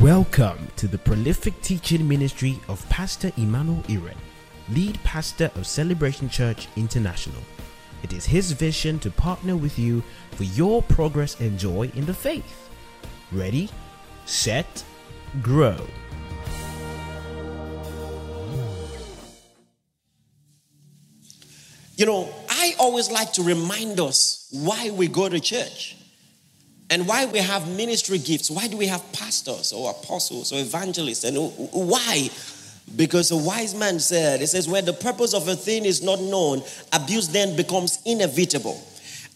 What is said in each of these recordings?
Welcome to the prolific teaching ministry of Pastor Emmanuel Iren, lead pastor of Celebration Church International. It is his vision to partner with you for your progress and joy in the faith. Ready, set, grow. You know, I always like to remind us why we go to church and why we have ministry gifts. Why do we have pastors or apostles or evangelists? And why? Because a wise man said, it says, where the purpose of a thing is not known, abuse then becomes inevitable.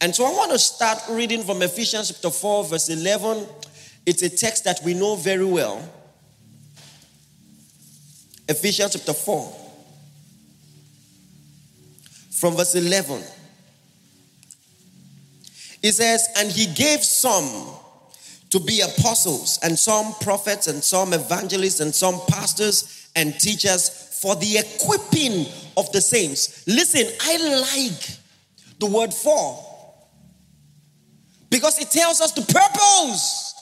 And so I want to start reading from Ephesians chapter 4, verse 11. It's a text that we know very well. Ephesians chapter 4 from verse 11. It says, And he gave some to be apostles, and some prophets, and some evangelists, and some pastors and teachers for the equipping of the saints. Listen, I like the word for because it tells us the purpose.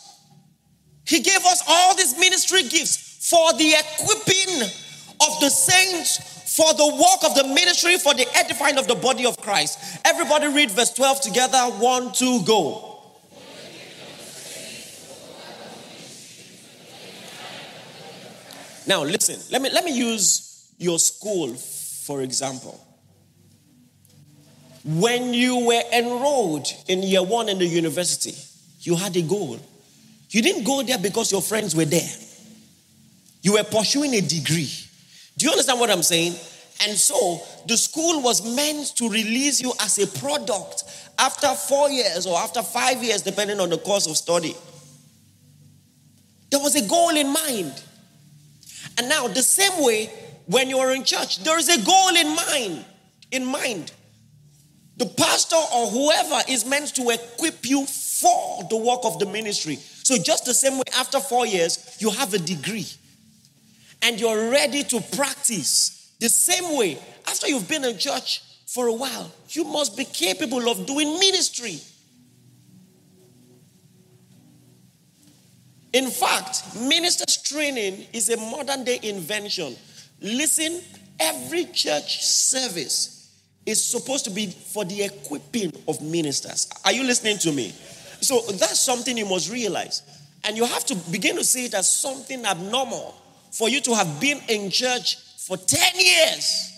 He gave us all these ministry gifts for the equipping of the saints for the work of the ministry, for the edifying of the body of Christ. Everybody read verse 12 together. One, two, go. Now listen, let me let me use your school for example. When you were enrolled in year one in the university, you had a goal. You didn't go there because your friends were there. You were pursuing a degree. Do you understand what I'm saying? And so the school was meant to release you as a product after four years or after five years, depending on the course of study. There was a goal in mind. And now, the same way, when you are in church, there is a goal in mind. In mind, the pastor or whoever is meant to equip you for the work of the ministry. So, just the same way, after four years, you have a degree and you're ready to practice the same way. After you've been in church for a while you must be capable of doing ministry. In fact ministers training is a modern day invention. Listen every church service is supposed to be for the equipping of ministers. Are you listening to me? So that's something you must realize. And you have to begin to see it as something abnormal for you to have been in church for 10 years.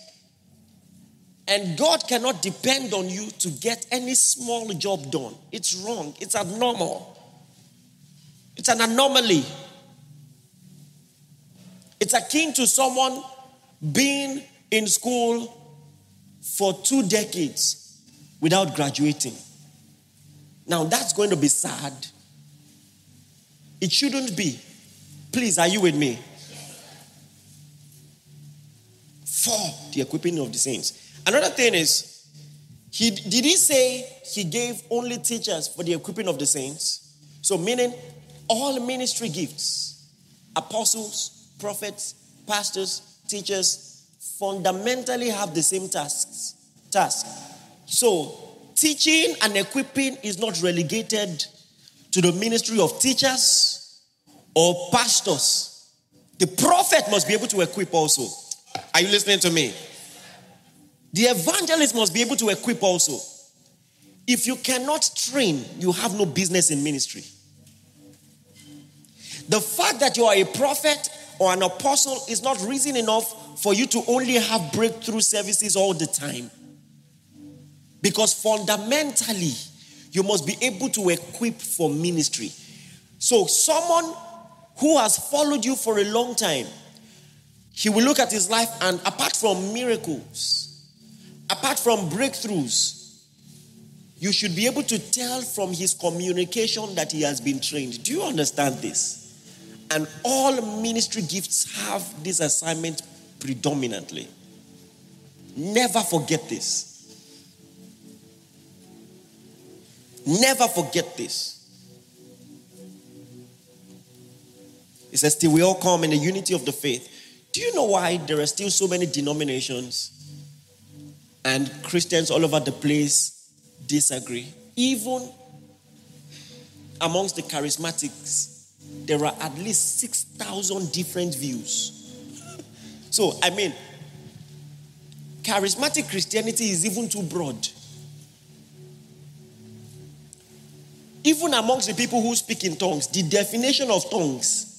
And God cannot depend on you to get any small job done. It's wrong. It's abnormal. It's an anomaly. It's akin to someone being in school for two decades without graduating. Now, that's going to be sad. It shouldn't be. Please, are you with me? For the equipping of the saints. Another thing is, he did he say he gave only teachers for the equipping of the saints? So meaning all ministry gifts, apostles, prophets, pastors, teachers, fundamentally have the same tasks. Task. So teaching and equipping is not relegated to the ministry of teachers or pastors. The prophet must be able to equip also. Are you listening to me? The evangelist must be able to equip also. If you cannot train, you have no business in ministry. The fact that you are a prophet or an apostle is not reason enough for you to only have breakthrough services all the time. Because fundamentally, you must be able to equip for ministry. So, someone who has followed you for a long time, he will look at his life, and apart from miracles, apart from breakthroughs, you should be able to tell from his communication that he has been trained. Do you understand this? And all ministry gifts have this assignment predominantly. Never forget this. Never forget this. It says, Till we all come in the unity of the faith do you know why there are still so many denominations and Christians all over the place disagree? Even amongst the charismatics, there are at least 6,000 different views. so, I mean, charismatic Christianity is even too broad. Even amongst the people who speak in tongues, the definition of tongues,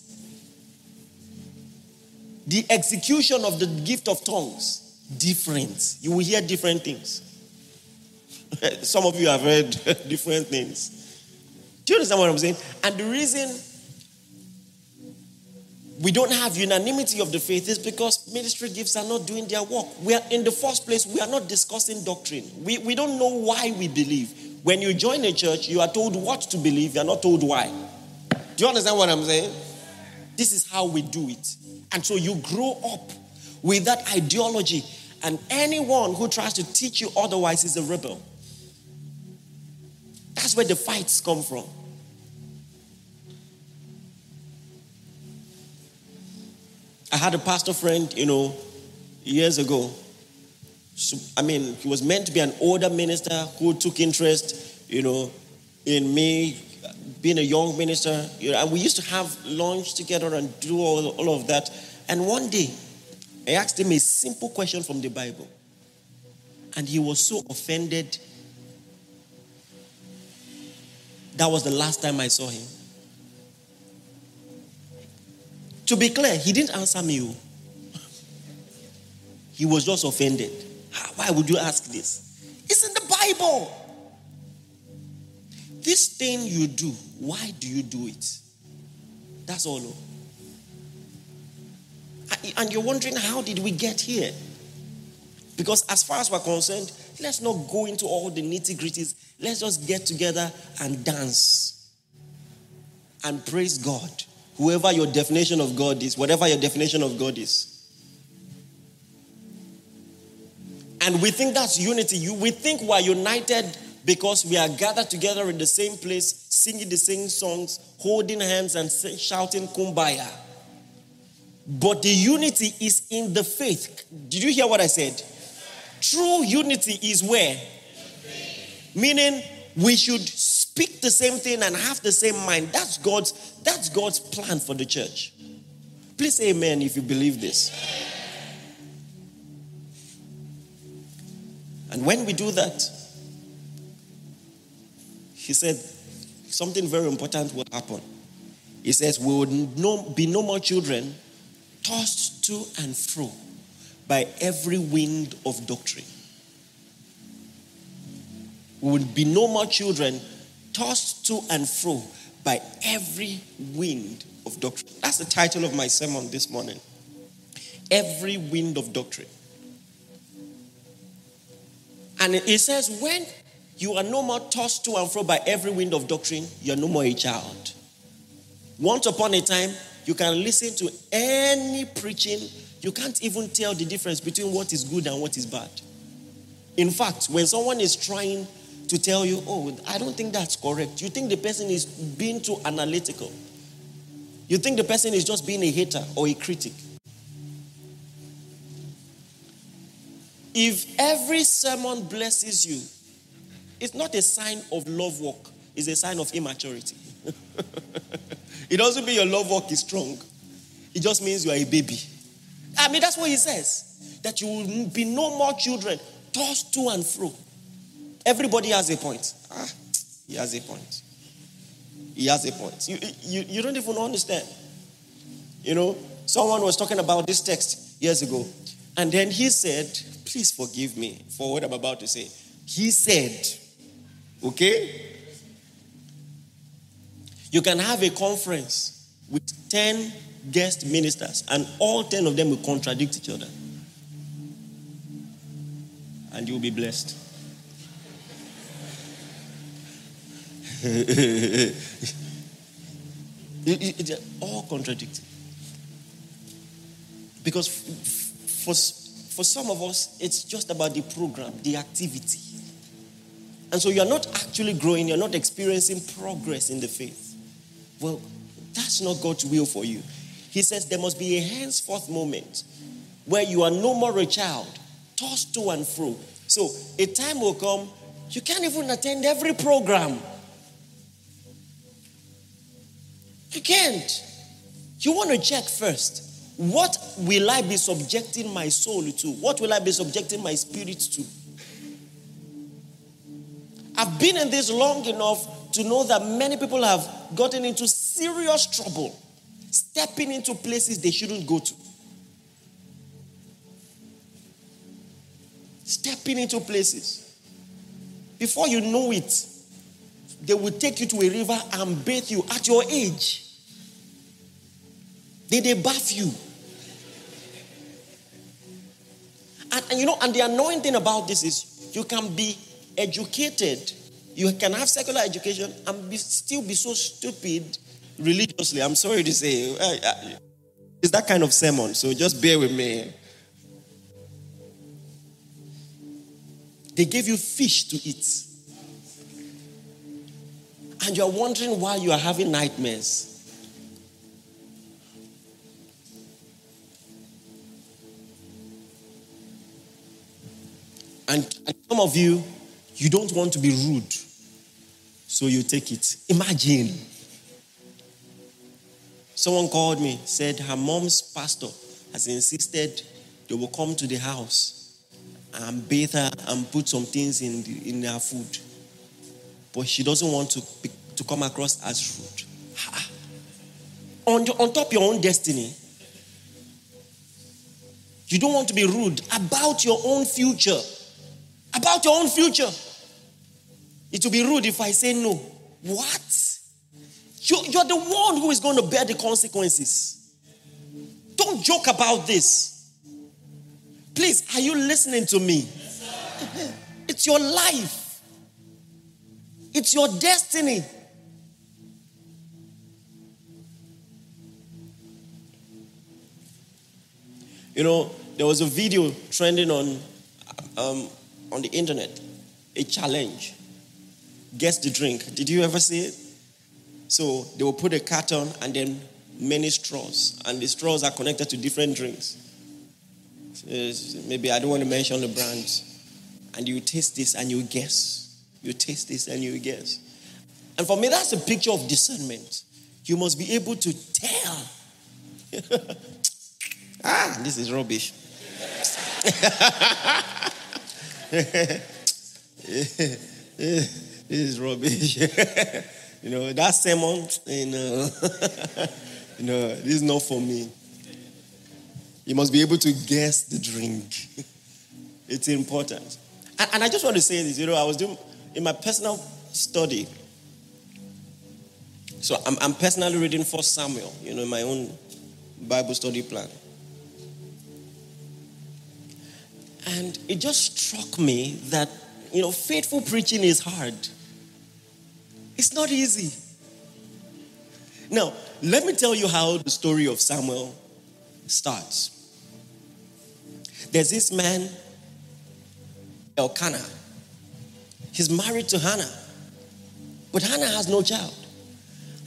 the execution of the gift of tongues, different. You will hear different things. Some of you have heard different things. Do you understand what I'm saying? And the reason we don't have unanimity of the faith is because ministry gifts are not doing their work. We are in the first place, we are not discussing doctrine. We, we don't know why we believe. When you join a church, you are told what to believe, you are not told why. Do you understand what I'm saying? This is how we do it. And so you grow up with that ideology, and anyone who tries to teach you otherwise is a rebel. That's where the fights come from. I had a pastor friend, you know, years ago. I mean, he was meant to be an older minister who took interest, you know, in me being a young minister. You know, and we used to have lunch together and do all, all of that. And one day, I asked him a simple question from the Bible. And he was so offended. That was the last time I saw him. To be clear, he didn't answer me. Oh. He was just offended. Ah, why would you ask this? It's in the Bible. This thing you do, why do you do it? That's all. And you're wondering, how did we get here? Because as far as we're concerned, let's not go into all the nitty gritties. Let's just get together and dance and praise God whoever your definition of God is, whatever your definition of God is. And we think that's unity. We think we're united because we are gathered together in the same place, singing the same songs, holding hands, and shouting kumbaya. But the unity is in the faith. Did you hear what I said? True unity is where? Meaning, we should speak the same thing and have the same mind. That's God's, that's God's plan for the church. Please say amen if you believe this. And when we do that, he said something very important will happen. He says, We will no, be no more children tossed to and fro by every wind of doctrine. We will be no more children tossed to and fro by every wind of doctrine. That's the title of my sermon this morning. Every wind of doctrine. And he says, when you are no more tossed to and fro by every wind of doctrine, you are no more a child. Once upon a time, you can listen to any preaching, you can't even tell the difference between what is good and what is bad. In fact, when someone is trying to tell you, oh, I don't think that's correct. You think the person is being too analytical. You think the person is just being a hater or a critic. If every sermon blesses you, it's not a sign of love walk, it's a sign of immaturity. it doesn't mean your love walk is strong, it just means you are a baby. I mean, that's what he says that you will be no more children tossed to and fro Everybody has a point. Ah, he has a point. He has a point. You, you, you don't even understand. You know, someone was talking about this text years ago, and then he said, Please forgive me for what I'm about to say. He said, Okay? You can have a conference with 10 guest ministers, and all 10 of them will contradict each other. And you'll be blessed. all contradicting. Because for, for some of us, it's just about the program, the activity. And so you're not actually growing, you're not experiencing progress in the faith. Well, that's not God's will for you. He says there must be a henceforth moment where you are no more a child, tossed to and fro. So a time will come, you can't even attend every program. You can't. You want to check first. What will I be subjecting my soul to? What will I be subjecting my spirit to? I've been in this long enough to know that many people have gotten into serious trouble, stepping into places they shouldn't go to. Stepping into places. Before you know it, they will take you to a river and bathe you at your age. Did they bath you? And, and, you know, and the annoying thing about this is you can be educated, you can have secular education and be, still be so stupid religiously. I'm sorry to say. It's that kind of sermon, so just bear with me. They gave you fish to eat. And you're wondering why you are having nightmares. And, and some of you, you don't want to be rude, so you take it. Imagine. Someone called me, said her mom's pastor has insisted they will come to the house and bathe her and put some things in, the, in her food. But she doesn't want to, to come across as rude. On, on top of your own destiny, you don't want to be rude about your own future about your own future. It will be rude if I say no. What? You're, the one who is going to bear the consequences. Don't joke about this. Please, are you listening to me? It's your life, it's your destiny. You know, there was a video trending on um, on the internet a challenge. Guess the drink. Did you ever see it? So they will put a carton and then many straws, and the straws are connected to different drinks. Maybe I don't want to mention the brands. And you taste this and you guess. You taste this and you guess. And for me, that's a picture of discernment. You must be able to tell. ah, this is rubbish. this is rubbish. you know, that sermon, you uh, know, you know, this is not for me. You must be able to guess the drink. it's important. And, and I just want to say this, you know, I was doing in my personal study. So I'm, I'm personally reading First Samuel, you know, in my own Bible study plan. And it just struck me that, you know, faithful preaching is hard. It's not easy. Now, let me tell you how the story of Samuel starts. There's this man, Elkanah. He's married to Hannah, but Hannah has no child.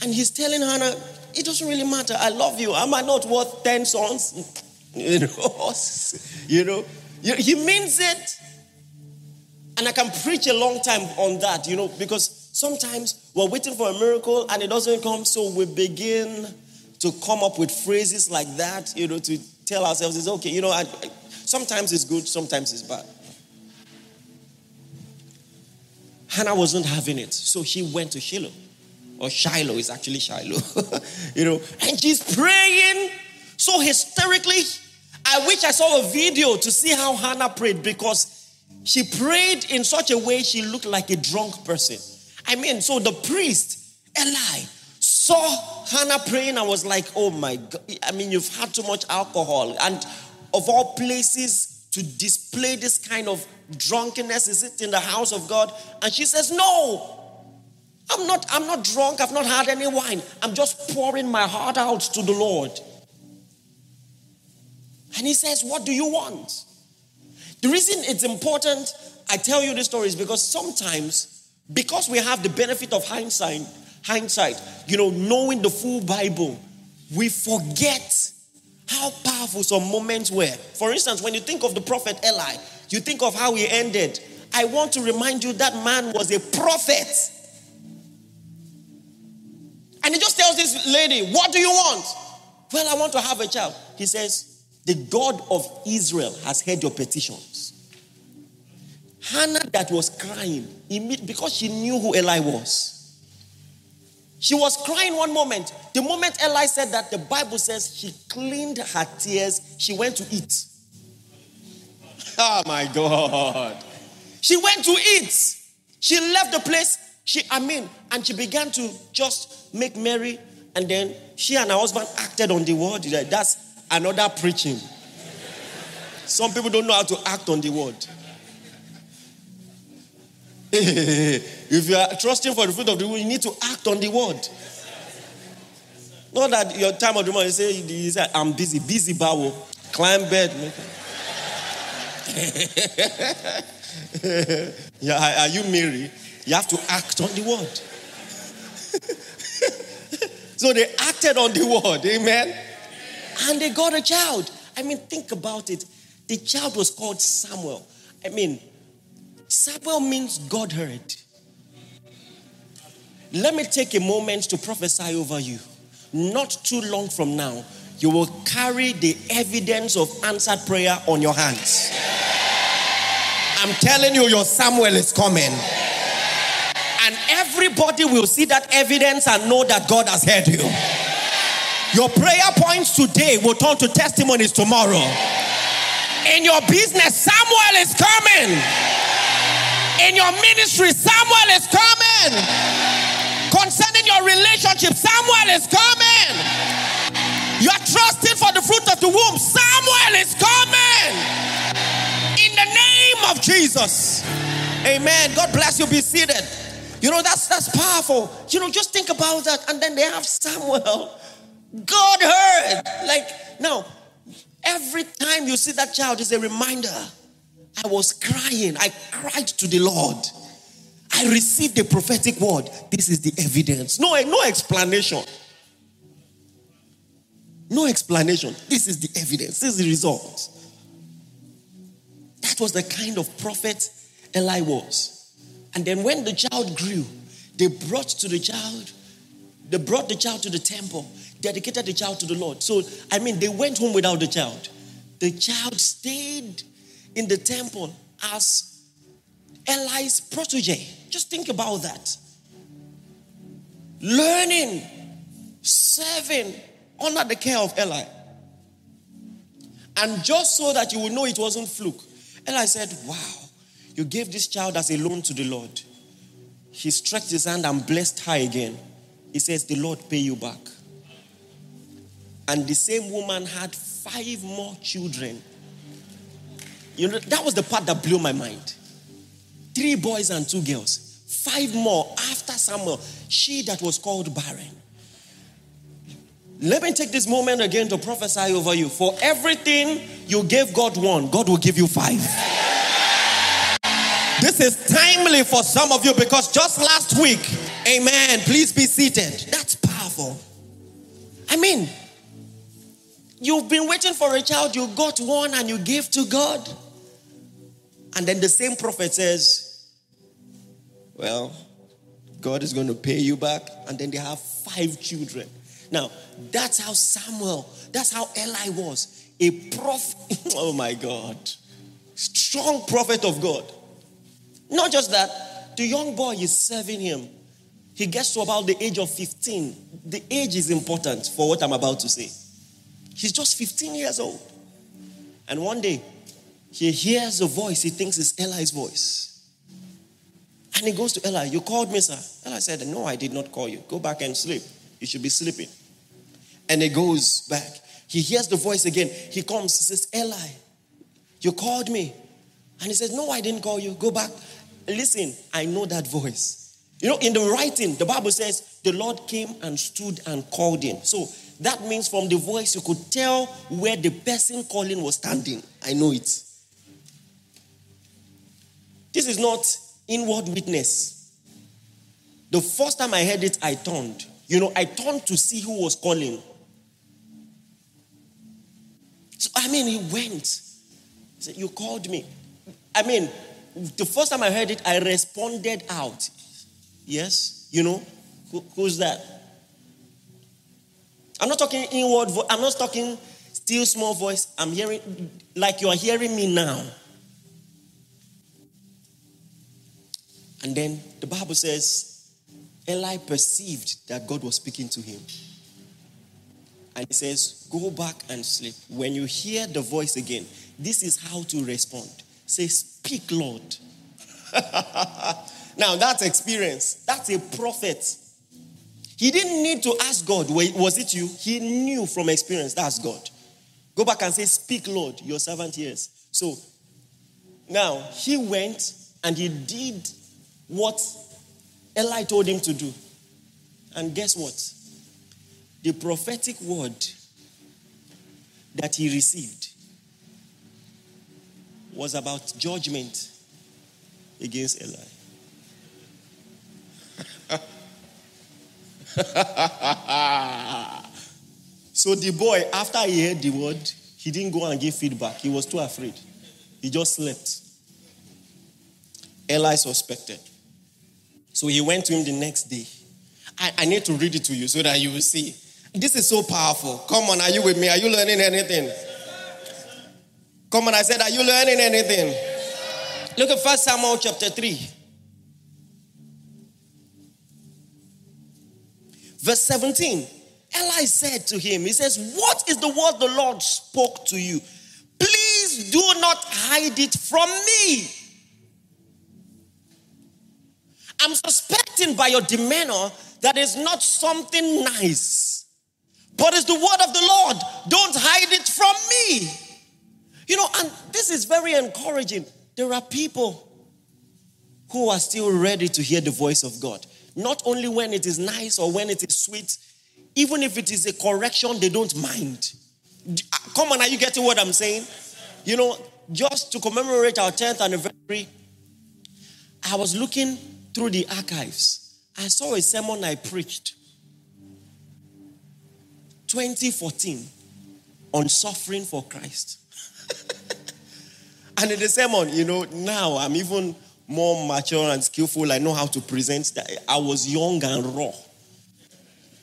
And he's telling Hannah, it doesn't really matter. I love you. Am I not worth 10 sons? You know, you know, he means it. And I can preach a long time on that, you know, because sometimes we're waiting for a miracle and it doesn't come, so we begin to come up with phrases like that, you know, to tell ourselves it's okay. You know, I, I, sometimes it's good, sometimes it's bad. Hannah wasn't having it, so she went to Shiloh. Or Shiloh is actually Shiloh. you know, and she's praying so hysterically I wish I saw a video to see how Hannah prayed because she prayed in such a way she looked like a drunk person. I mean, so the priest, Eli, saw Hannah praying and was like, oh my God. I mean, you've had too much alcohol. And of all places to display this kind of drunkenness, is it in the house of God? And she says, no. I'm not, I'm not drunk. I've not had any wine. I'm just pouring my heart out to the Lord. And he says, What do you want? The reason it's important I tell you this story is because sometimes, because we have the benefit of hindsight, hindsight, you know, knowing the full Bible, we forget how powerful some moments were. For instance, when you think of the prophet Eli, you think of how he ended. I want to remind you that man was a prophet. And he just tells this lady, What do you want? Well, I want to have a child. He says, The God of Israel has heard your petitions. Hannah, that was crying, because she knew who Eli was. She was crying one moment. The moment Eli said that, the Bible says she cleaned her tears. She went to eat. Oh my God. She went to eat. She left the place. She, I mean, and she began to just make merry. And then she and her husband acted on the word. That's another preaching. Some people don't know how to act on the word. if you are trusting for the fruit of the womb, you need to act on the word. Not that your time of the morning, you say, you say I'm busy, busy bow, climb bed. yeah, are you Mary? You have to act on the word. so they acted on the word, amen? And they got a child. I mean, think about it. The child was called Samuel. I mean, Samuel means God heard. Let me take a moment to prophesy over you. Not too long from now, you will carry the evidence of answered prayer on your hands. I'm telling you, your Samuel is coming. And everybody will see that evidence and know that God has heard you. Your prayer points today will turn to testimonies tomorrow. In your business, Samuel is coming. In your ministry, Samuel is coming. Concerning your relationship, Samuel is coming. You're trusting for the fruit of the womb, Samuel is coming. In the name of Jesus. Amen. God bless you. Be seated. You know, that's that's powerful. You know, just think about that. And then they have Samuel. God heard. Like, now, every time you see that child is a reminder I was crying. I cried to the Lord. I received the prophetic word. This is the evidence. No, eh, no explanation. No explanation. This is the evidence. This is the result. That was the kind of prophet Eli was. And then when the child grew, they brought to the child, they brought the child to the temple, dedicated the child to the Lord. So, I mean, they went home without the child. The child stayed in the temple as Eli's protege. Just think about that. Learning, serving under the care of Eli. And just so that you will know it wasn't fluke, Eli said, Wow, you gave this child as a loan to the Lord. He stretched his hand and blessed her again. He says, The Lord pay you back. And the same woman had five more children you know, that was the part that blew my mind. Three boys and two girls. Five more after Samuel. She that was called barren. Let me take this moment again to prophesy over you. For everything you gave God one, God will give you five. This is timely for some of you because just last week, amen, please be seated. That's powerful. I mean, you've been waiting for a child, you got one and you gave to God. And then the same prophet says, Well, God is going to pay you back. And then they have five children. Now, that's how Samuel, that's how Eli was. A prophet, oh my God. Strong prophet of God. Not just that, the young boy is serving him. He gets to about the age of 15. The age is important for what I'm about to say. He's just 15 years old. And one day, he hears a voice, he thinks it's Eli's voice. And he goes to Eli, You called me, sir. Eli said, No, I did not call you. Go back and sleep. You should be sleeping. And he goes back. He hears the voice again. He comes, he says, Eli, you called me. And he says, No, I didn't call you. Go back. Listen, I know that voice. You know, in the writing, the Bible says the Lord came and stood and called him. So that means from the voice, you could tell where the person calling was standing. I know it. This is not inward witness. The first time I heard it, I turned. You know, I turned to see who was calling. So, I mean, he went. He said, You called me. I mean, the first time I heard it, I responded out. Yes, you know, who, who's that? I'm not talking inward voice. I'm not talking still small voice. I'm hearing like you are hearing me now. And then the Bible says Eli perceived that God was speaking to him. And he says, Go back and sleep. When you hear the voice again, this is how to respond. Say, Speak, Lord. now, that's experience. That's a prophet. He didn't need to ask God, Was it you? He knew from experience that's God. Go back and say, Speak, Lord, your servant hears. So now he went and he did what Eli told him to do. And guess what? The prophetic word that he received was about judgment against Eli. so the boy, after he heard the word, he didn't go and give feedback. He was too afraid. He just slept. Eli suspected. So he went to him the next day. I, I need to read it to you so that you will see. This is so powerful. Come on, are you with me? Are you learning anything? Come on, I said, are you learning anything? Look at First Samuel chapter 3. Verse 17. Eli said to him, He says, What is the word the Lord spoke to you? Please do not hide it from me. I'm suspecting by your demeanor that is not something nice, but it's the word of the Lord. Don't hide it from me. You know, and this is very encouraging. There are people who are still ready to hear the voice of God. Not only when it is nice or when it is sweet, even if it is a correction, they don't mind. Uh, come on, are you getting what I'm saying? You know, just to commemorate our 10th anniversary, I was looking through the archives. I saw a sermon I preached 2014 on suffering for Christ. and in the sermon, you know, now I'm even more mature and skillful. I know how to present. that. I was young and raw.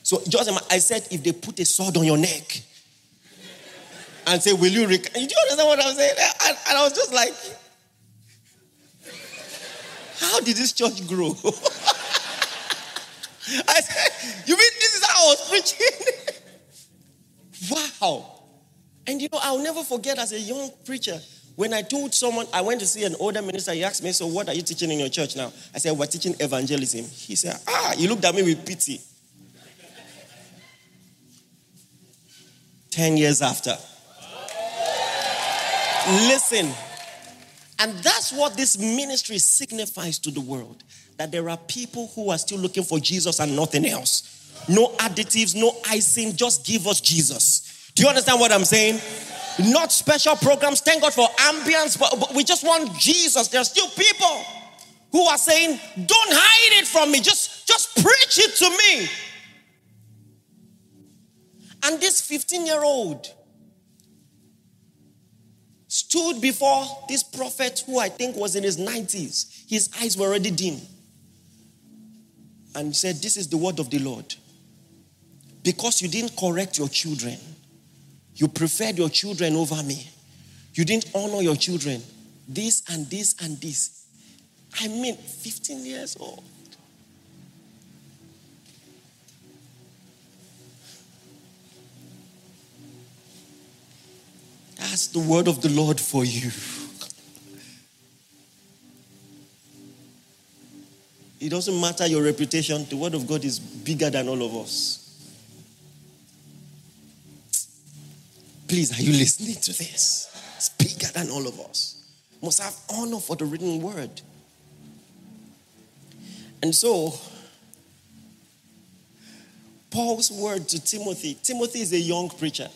So just I said, if they put a sword on your neck and say, "Will you?" Rec-? Do you understand what I'm saying? And, and I was just like, "How did this church grow?" I said, "You mean this is how I was preaching?" wow! And you know, I'll never forget as a young preacher when I told someone, I went to see an older minister, he asked me, So, what are you teaching in your church now? I said, We're teaching evangelism. He said, Ah, he looked at me with pity. 10 years after. Listen, and that's what this ministry signifies to the world that there are people who are still looking for Jesus and nothing else. No additives, no icing, just give us Jesus. Do you understand what I'm saying? Not special programs. Thank God for ambience, but, but we just want Jesus. There are still people who are saying, Don't hide it from me, just, just preach it to me. And this 15 year old stood before this prophet who I think was in his 90s. His eyes were already dim. And said, This is the word of the Lord. Because you didn't correct your children, you preferred your children over me. You didn't honor your children. This and this and this. I mean, 15 years old. That's the word of the Lord for you. It doesn't matter your reputation, the word of God is bigger than all of us. Please, are you listening to this? It's bigger than all of us. Must have honor for the written word. And so, Paul's word to Timothy Timothy is a young preacher.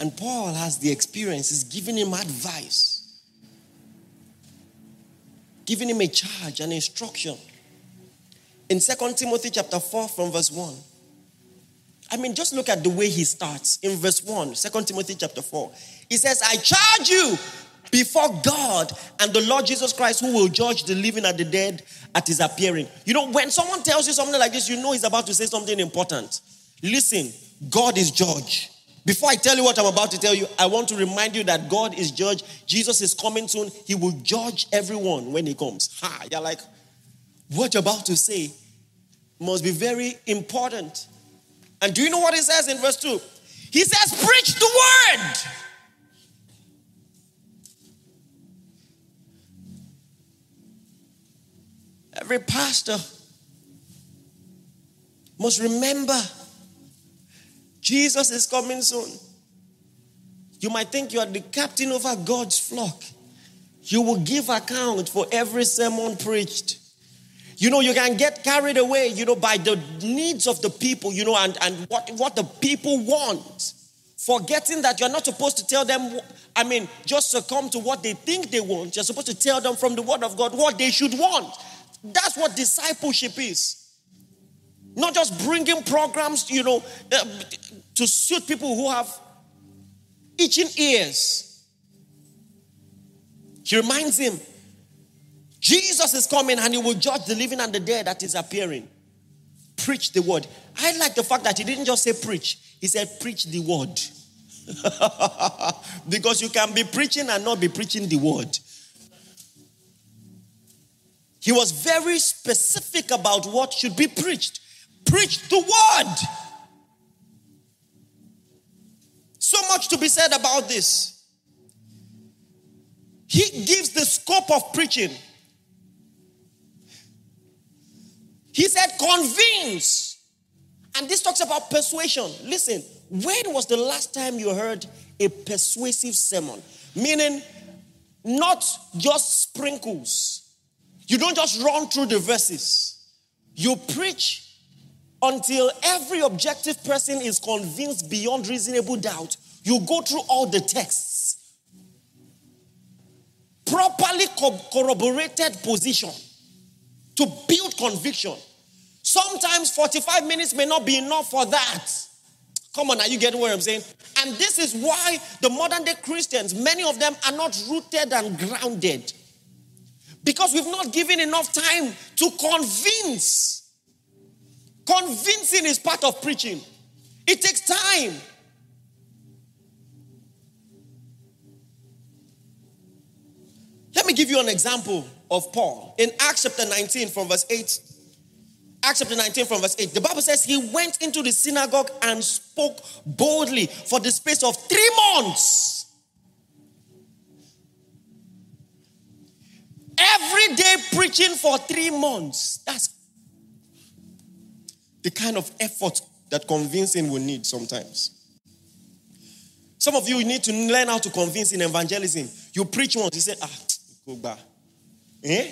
And Paul has the experience, is giving him advice, giving him a charge, an instruction. In Second Timothy chapter 4, from verse 1. I mean, just look at the way he starts in verse 1, 2 Timothy chapter 4. He says, I charge you before God and the Lord Jesus Christ, who will judge the living and the dead at his appearing. You know, when someone tells you something like this, you know he's about to say something important. Listen, God is judge. Before I tell you what I'm about to tell you, I want to remind you that God is judge. Jesus is coming soon. He will judge everyone when he comes. Ha, you're like, what you're about to say must be very important. And do you know what he says in verse 2? He says, Preach the word. Every pastor must remember Jesus is coming soon. You might think you are the captain over God's flock. You will give account for every sermon preached. You know, you can get carried away, you know, by the needs of the people, you know, and, and what, what the people want. Forgetting that you're not supposed to tell them, I mean, just succumb to what they think they want. You're supposed to tell them from the Word of God what they should want. That's what discipleship is. Not just bringing programs, you know, uh, to suit people who have itching ears. He reminds him, Jesus is coming and he will judge the living and the dead that is appearing. Preach the word. I like the fact that he didn't just say preach, he said preach the word. because you can be preaching and not be preaching the word. He was very specific about what should be preached. Preach the word. So much to be said about this. He gives the scope of preaching. He said, convince. And this talks about persuasion. Listen, when was the last time you heard a persuasive sermon? Meaning, not just sprinkles. You don't just run through the verses. You preach until every objective person is convinced beyond reasonable doubt. You go through all the texts. Properly co- corroborated position to build conviction. Sometimes 45 minutes may not be enough for that. Come on, are you getting what I'm saying? And this is why the modern day Christians, many of them are not rooted and grounded. Because we've not given enough time to convince. Convincing is part of preaching, it takes time. Let me give you an example of Paul in Acts chapter 19 from verse 8 Acts chapter 19 from verse 8. The Bible says he went into the synagogue and spoke boldly for the space of three months. Every day preaching for three months. That's the kind of effort that convincing will need sometimes. Some of you need to learn how to convince in evangelism. You preach once, you say, ah, go back. Eh?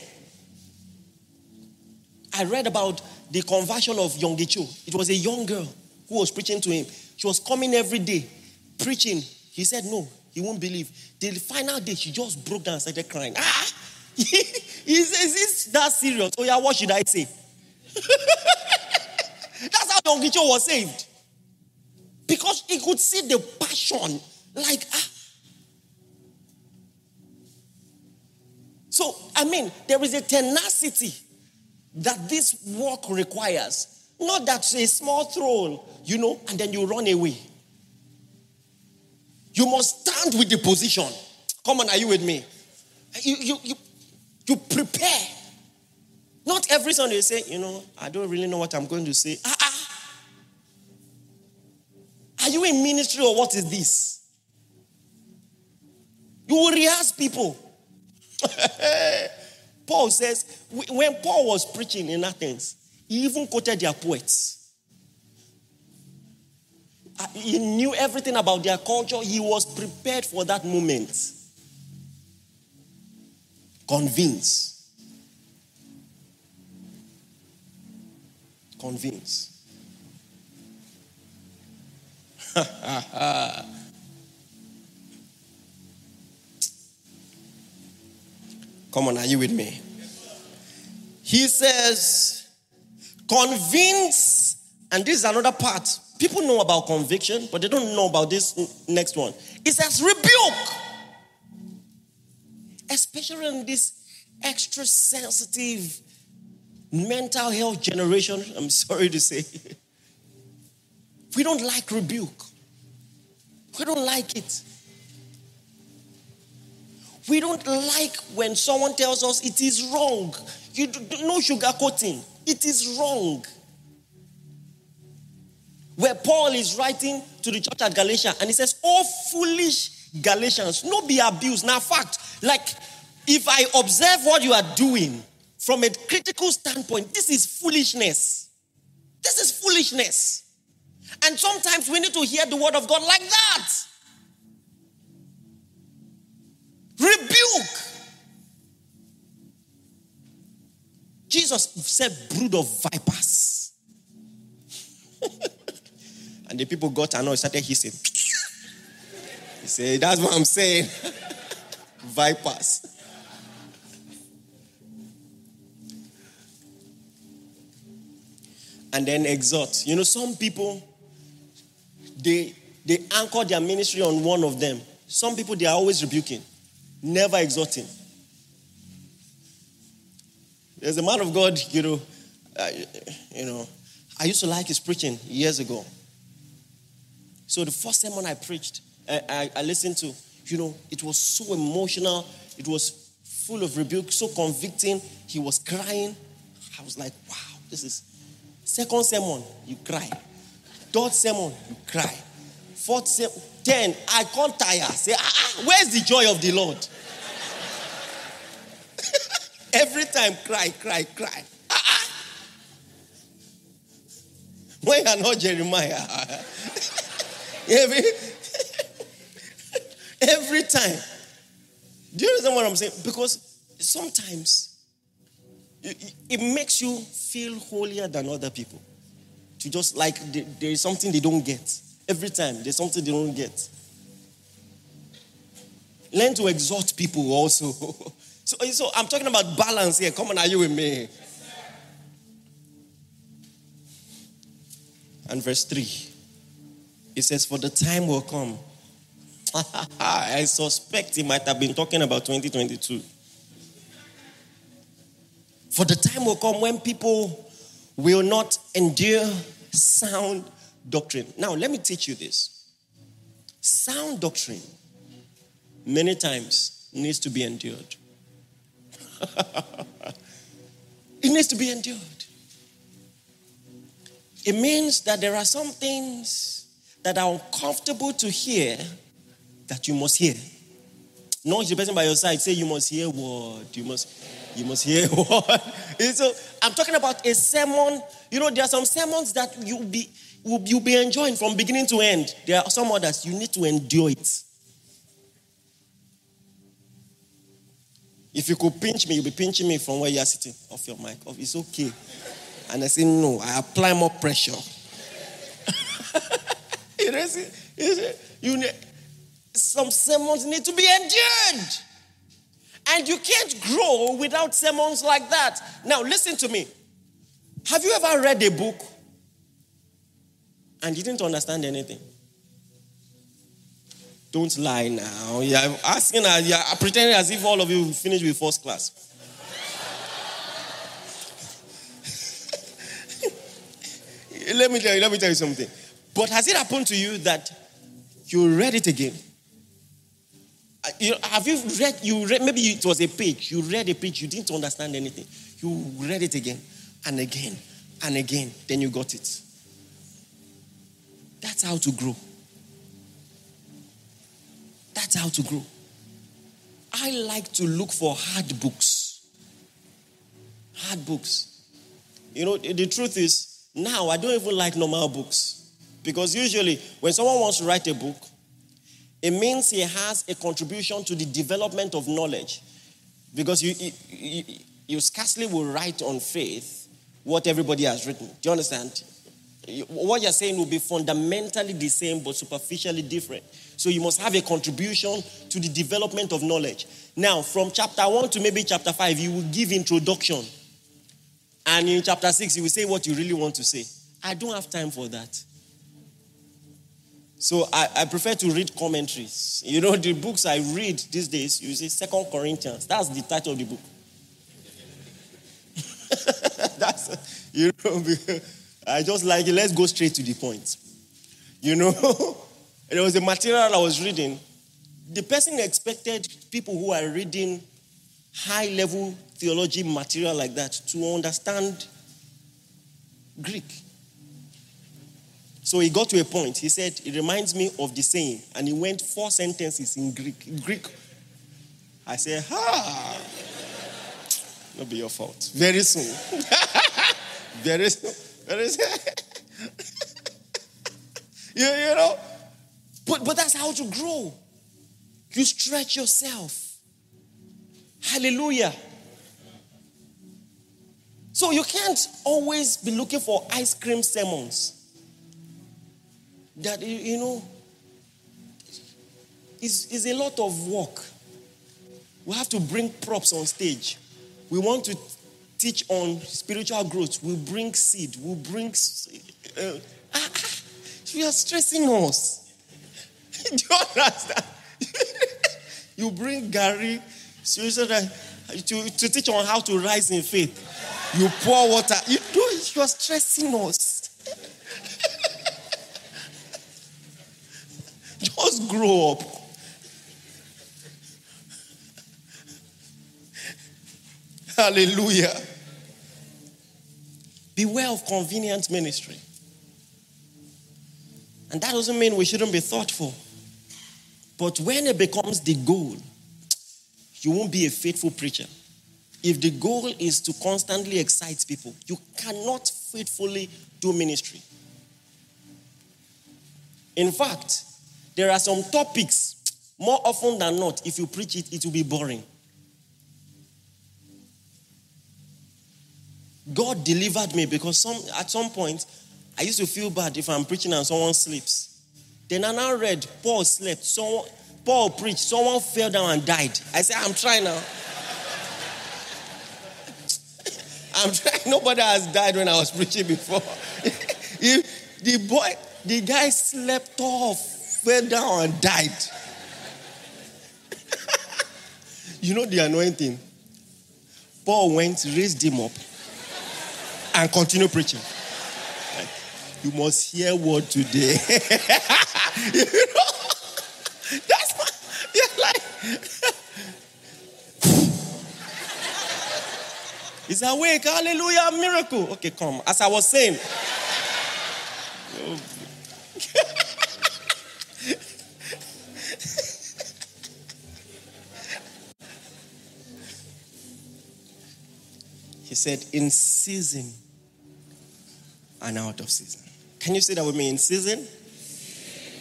I read about the conversion of Yonggi Cho. It was a young girl who was preaching to him. She was coming every day, preaching. He said, No, he won't believe. The final day, she just broke down and started crying. Ah! says, Is this that serious? Oh, yeah, what should I say? That's how Yonggi Cho was saved. Because he could see the passion. Like, ah. So, I mean, there is a tenacity that this work requires. Not that a small throw, you know, and then you run away. You must stand with the position. Come on, are you with me? You, you, you, you prepare. Not every Sunday you say, you know, I don't really know what I'm going to say. Ah, ah. Are you in ministry or what is this? You will rehearse people. Paul says, when Paul was preaching in Athens, he even quoted their poets. Uh, he knew everything about their culture. He was prepared for that moment. Convince. Convince. Come on, are you with me? He says, convince, and this is another part. People know about conviction, but they don't know about this next one. It says, rebuke. especially in this extra sensitive mental health generation, I'm sorry to say, we don't like rebuke. We don't like it. We don't like when someone tells us it is wrong. You do, no sugarcoating. It is wrong. Where Paul is writing to the church at Galatia and he says, Oh, foolish Galatians, no be abused. Now, fact, like if I observe what you are doing from a critical standpoint, this is foolishness. This is foolishness. And sometimes we need to hear the word of God like that. Rebuke. Jesus said, brood of vipers. and the people got annoyed, started hissing. he said, That's what I'm saying. vipers. And then exhort. You know, some people they they anchor their ministry on one of them. Some people they are always rebuking, never exhorting. There's a man of God, you know, uh, you know, I used to like his preaching years ago. So the first sermon I preached, I, I, I listened to, you know, it was so emotional. It was full of rebuke, so convicting. He was crying. I was like, wow, this is. Second sermon, you cry. Third sermon, you cry. Fourth sermon, ten, I can't tire. Say, ah, ah, where's the joy of the Lord? Every time, cry, cry, cry. Ah, ah. When you're not Jeremiah. every, every time. Do you understand what I'm saying? Because sometimes it, it makes you feel holier than other people. To just like there is something they don't get. Every time there's something they don't get. Learn to exhort people also. so, so I'm talking about balance here. Come on, are you with me? And verse 3, it says, For the time will come. I suspect he might have been talking about 2022. For the time will come when people will not endure sound doctrine. Now, let me teach you this. Sound doctrine, many times, needs to be endured. it needs to be endured. It means that there are some things that are uncomfortable to hear that you must hear. Not the person by your side say you must hear what you must you must hear what. so I'm talking about a sermon. You know, there are some sermons that you'll be you'll be enjoying from beginning to end. There are some others you need to endure it. If you could pinch me, you'll be pinching me from where you are sitting off your mic. Oh, it's okay. And I say, no, I apply more pressure. you know, you some sermons need to be endured. And you can't grow without sermons like that. Now, listen to me. Have you ever read a book and you didn't understand anything? Don't lie now. You're asking, you're pretending as if all of you finished with first class. let me tell you, let me tell you something. But has it happened to you that you read it again uh, you know, have you read, you read, maybe it was a page, you read a page, you didn't understand anything. You read it again and again and again, then you got it. That's how to grow. That's how to grow. I like to look for hard books. Hard books. You know, the truth is, now I don't even like normal books. Because usually, when someone wants to write a book, it means he has a contribution to the development of knowledge. Because you, you, you scarcely will write on faith what everybody has written. Do you understand? What you're saying will be fundamentally the same but superficially different. So you must have a contribution to the development of knowledge. Now, from chapter 1 to maybe chapter 5, you will give introduction. And in chapter 6, you will say what you really want to say. I don't have time for that. So I, I prefer to read commentaries. You know, the books I read these days, you see Second Corinthians. That's the title of the book. That's you know, I just like it. Let's go straight to the point. You know, there was a material I was reading. The person expected people who are reading high level theology material like that to understand Greek. So he got to a point. He said, It reminds me of the saying. And he went four sentences in Greek. Greek. I said, Ha! Not be your fault. Very soon. very soon. Very soon. you, you know? But, but that's how to grow. You stretch yourself. Hallelujah. So you can't always be looking for ice cream sermons that, you know, is, is a lot of work. We have to bring props on stage. We want to teach on spiritual growth. We bring seed. We bring. Uh, ah, ah, you are stressing us. Do you understand? you bring garri to, to teach on how to rise in faith. You pour water. You do. You are stressing us. Just grow up. Hallelujah. Beware of convenient ministry. And that doesn't mean we shouldn't be thoughtful. But when it becomes the goal, you won't be a faithful preacher. If the goal is to constantly excite people, you cannot faithfully do ministry. In fact, there are some topics, more often than not, if you preach it, it will be boring. God delivered me because some, at some point, I used to feel bad if I'm preaching and someone sleeps. Then I now read, Paul slept. Someone, Paul preached, someone fell down and died. I said, I'm trying now. I'm trying. Nobody has died when I was preaching before. the boy, the guy slept off fell down and died. you know the annoying thing? Paul went, raised him up, and continued preaching. you must hear word today. you know? That's what you're like. He's awake. Hallelujah. Miracle. Okay, come. As I was saying. Oh, said, in season and out of season. Can you say that with me? In season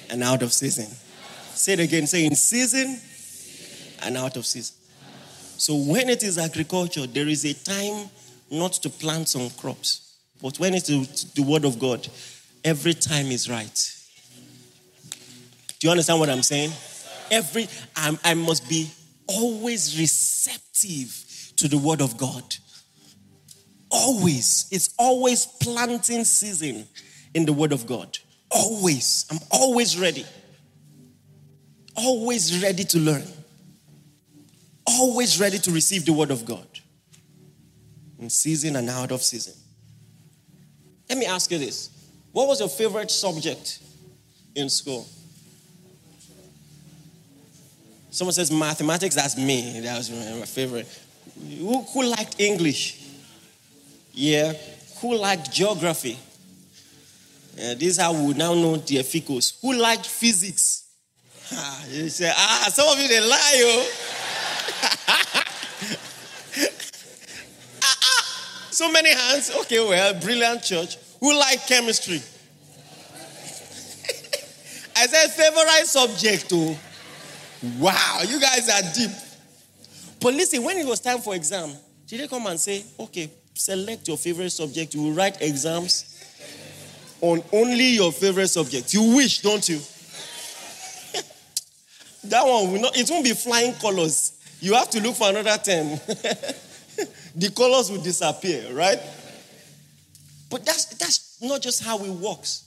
and out of season. Say it again. Say in season and out of season. So when it is agriculture, there is a time not to plant some crops. But when it is the word of God, every time is right. Do you understand what I'm saying? Every I, I must be always receptive to the word of God. Always. It's always planting season in the Word of God. Always. I'm always ready. Always ready to learn. Always ready to receive the Word of God. In season and out of season. Let me ask you this What was your favorite subject in school? Someone says mathematics, that's me. That was my favorite. Who, who liked English? Yeah. Who liked geography? Yeah, this is how we now know the efficos. Who liked physics? Ah, you say, ah, some of you they lie, yo. ah, ah. So many hands. Okay, well, brilliant church. Who liked chemistry? I said favorite subject. Oh, wow, you guys are deep. But listen, when it was time for exam, did they come and say, okay, select your favorite subject. You will write exams on only your favorite subject. You wish, don't you? that one will not, it won't be flying colors. You have to look for another term. the colors will disappear, right? But that's that's not just how it works.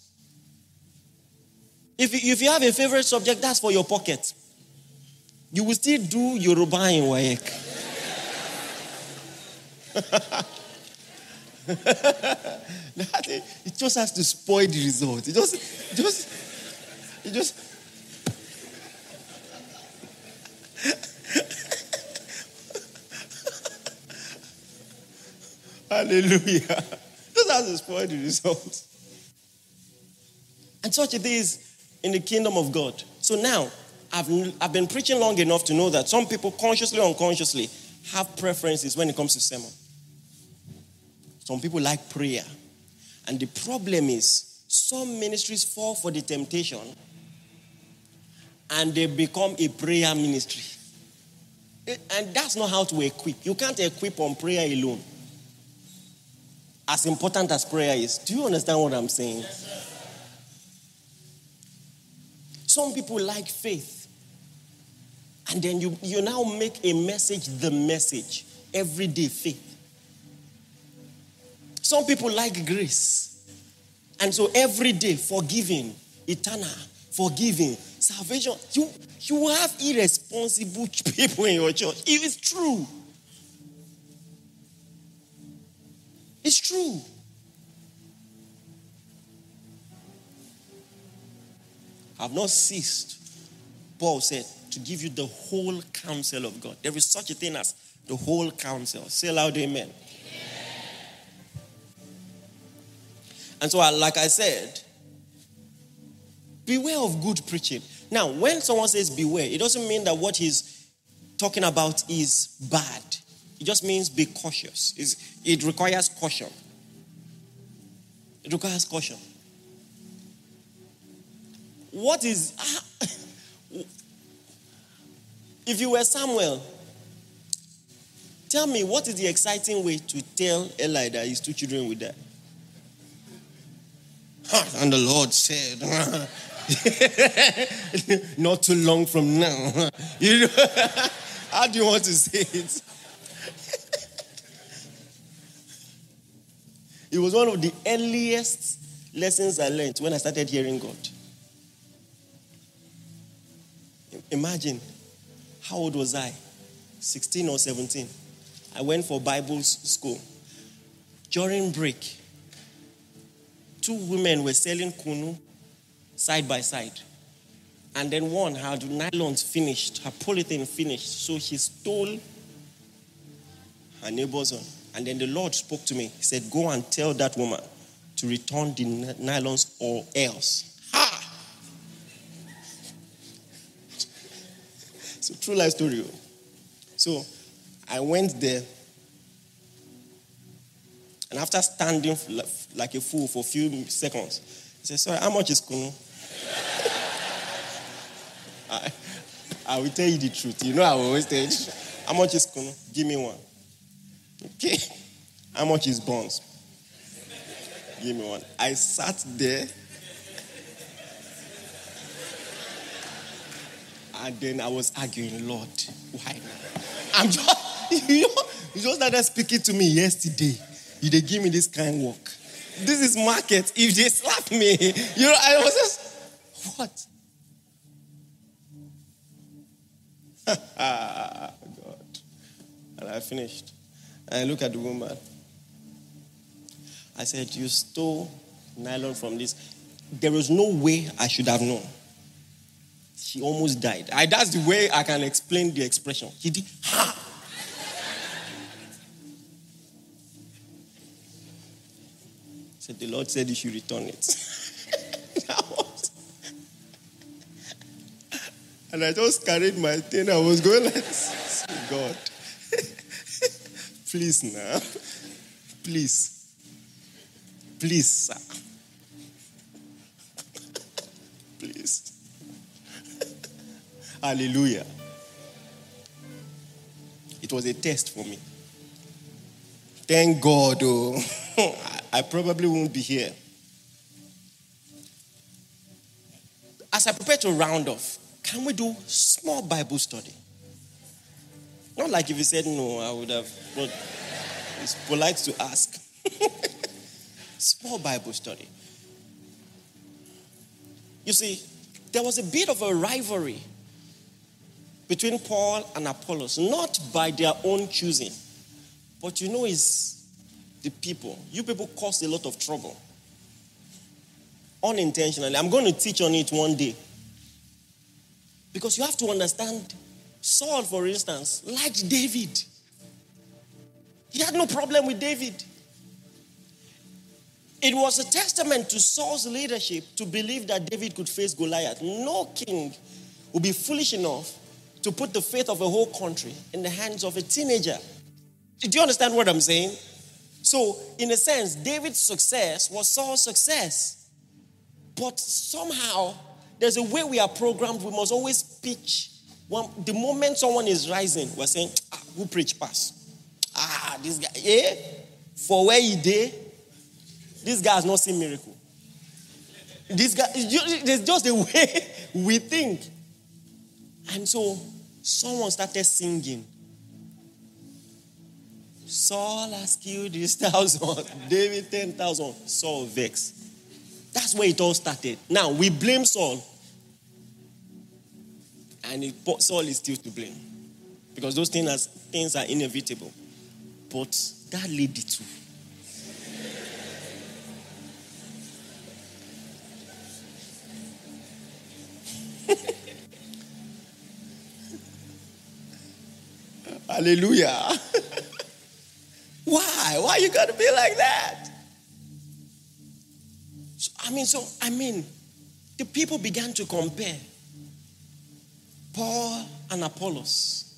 If you, if you have a favorite subject, that's for your pocket. You will still do Yoruba in WAEC. it just has to spoil the result. It just, just, it just. Hallelujah. Just has to spoil the result. And such it is in the kingdom of God. So now, I've, I've been preaching long enough to know that some people consciously or unconsciously have preferences when it comes to sermon. Some people like prayer. And the problem is, some ministries fall for the temptation and they become a prayer ministry. Eh, and that's not how to equip. You can't equip on prayer alone. As important as prayer is. Do you understand what I'm saying? Some people like faith. And then you, you now make a message the message. Everyday faith. Some people like grace. And so every day, forgiving, eternal, forgiving, salvation. You, you have irresponsible people in your church. It is true. It's true. I have not ceased, Paul said, to give you the whole counsel of God. There is such a thing as the whole counsel. Say loud, amen. amen. And so, like I said, beware of good preaching. Now, when someone says beware, it doesn't mean that what he's talking about is bad. It just means be cautious. it requires caution. It requires caution. What is. if you were Samuel, tell me what is the exciting way to tell Eli that his two children will die? And the Lord said, Not too long from now. You know, how do you want to say it? it was one of the earliest lessons I learned when I started hearing God. Imagine, how old was I? 16 or 17. I went for Bible school. During break, two women were selling kunu side by side. And then one had nylons finished, her polythene finished. So she stole her neighbor's one. And then the Lord spoke to me. He said, Go and tell that woman to return the nylons or else. It's a true life story. Oh. So I went there. And after standing like a fool for a few seconds, he said, Sorry, how much is Kunu? I, I will tell you the truth. You know, I will always tell you, How much is Kunu? Give me one. Okay. How much is Bonds? Give me one. I sat there And then I was arguing, Lord, why? I'm just, you know, you just started speaking to me yesterday. You they give me this kind of work. This is market. If they slap me, you know, I was just, what? God. And I finished. And I look at the woman. I said, You stole nylon from this. There was no way I should have known she almost died. I, that's the way I can explain the expression. He did, ha! Said, the Lord said you should return it. and I just carried my thing. I was going like, God, please now, please, please, sir. please. Hallelujah. It was a test for me. Thank God, oh, I probably won't be here. As I prepare to round off, can we do small Bible study? Not like if you said no, I would have, but it's polite to ask. small Bible study. You see, there was a bit of a rivalry between Paul and Apollos, not by their own choosing, but you know, it's the people. You people cause a lot of trouble unintentionally. I'm going to teach on it one day. Because you have to understand Saul, for instance, liked David. He had no problem with David. It was a testament to Saul's leadership to believe that David could face Goliath. No king would be foolish enough to put the fate of a whole country in the hands of a teenager. Do you understand what I'm saying? So, in a sense, David's success was Saul's success. But somehow, there's a way we are programmed. We must always pitch. When, the moment someone is rising, we're saying, ah, who preach pass? Ah, this guy, yeah, for where he did, this guy has not seen miracle. This guy, it's just the way we think. And so someone started singing. Saul has killed his thousand, David 10,000. Saul vexed. That's where it all started. Now we blame Saul. And it, Saul is still to blame. Because those things are, things are inevitable. But that lady too. Hallelujah. Why? You got to be like that? So, I mean, so, I mean, the people began to compare Paul and Apollos.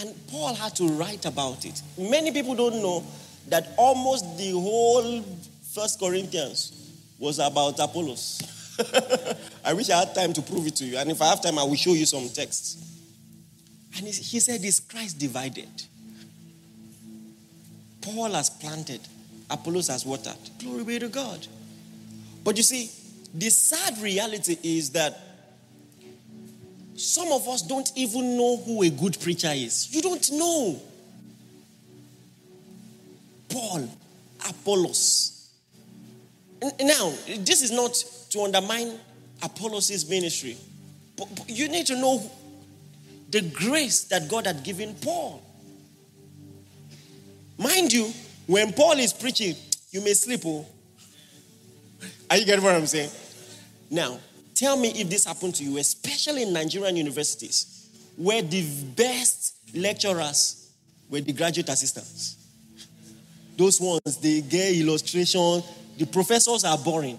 And Paul had to write about it. Many people don't know that almost the whole First Corinthians was about Apollos. I wish I had time to prove it to you. And if I have time, I will show you some texts. And he said, Is Christ divided? Paul has planted, Apollos has watered. Glory be to God. But you see, the sad reality is that some of us don't even know who a good preacher is. You don't know. Paul, Apollos. Now, this is not to undermine Apollos' ministry, but you need to know the grace that God had given Paul. Mind you, when Paul is preaching, you may sleep. Oh. Are you getting what I'm saying? Now, tell me if this happened to you, especially in Nigerian universities, where the best lecturers were the graduate assistants. Those ones, they get illustration. The professors are boring,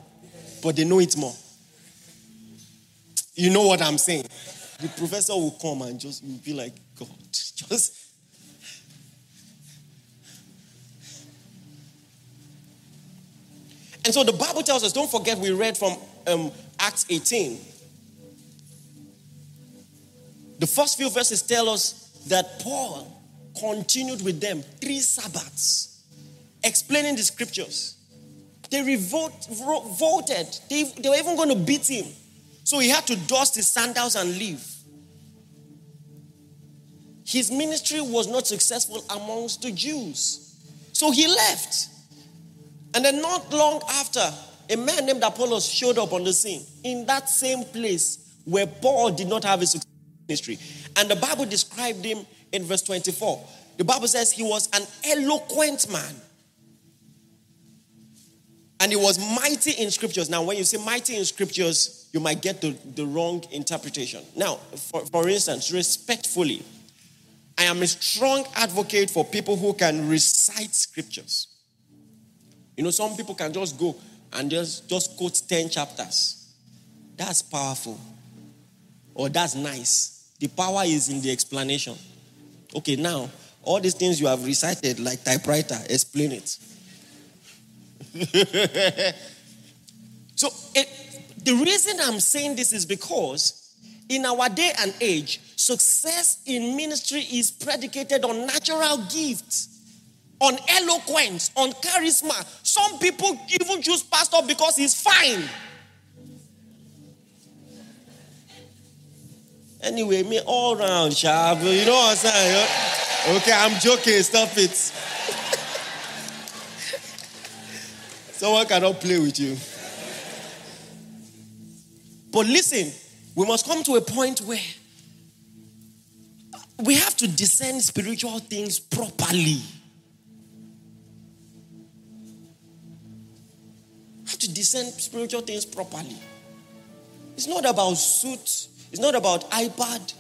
but they know it more. You know what I'm saying? The professor will come and just be like, God, just And so the Bible tells us, don't forget, we read from um, Acts 18. The first few verses tell us that Paul continued with them three Sabbaths, explaining the scriptures. They revolt, voted. They, they were even going to beat him. So he had to dust his sandals and leave. His ministry was not successful amongst the Jews. So he left. And then, not long after, a man named Apollos showed up on the scene in that same place where Paul did not have a successful ministry. And the Bible described him in verse 24. The Bible says he was an eloquent man. And he was mighty in scriptures. Now, when you say mighty in scriptures, you might get the, the wrong interpretation. Now, for, for instance, respectfully, I am a strong advocate for people who can recite scriptures. You know, some people can just go and just, just quote 10 chapters. That's powerful. Or that's nice. The power is in the explanation. Okay, now, all these things you have recited, like typewriter, explain it. so, it, the reason I'm saying this is because in our day and age, success in ministry is predicated on natural gifts on eloquence, on charisma. Some people even choose pastor because he's fine. Anyway, me all round sharp. You know what I'm saying? Okay, I'm joking. Stop it. Someone cannot play with you. But listen, we must come to a point where we have to discern spiritual things properly. Have to discern spiritual things properly. It's not about suit, it's not about iPad.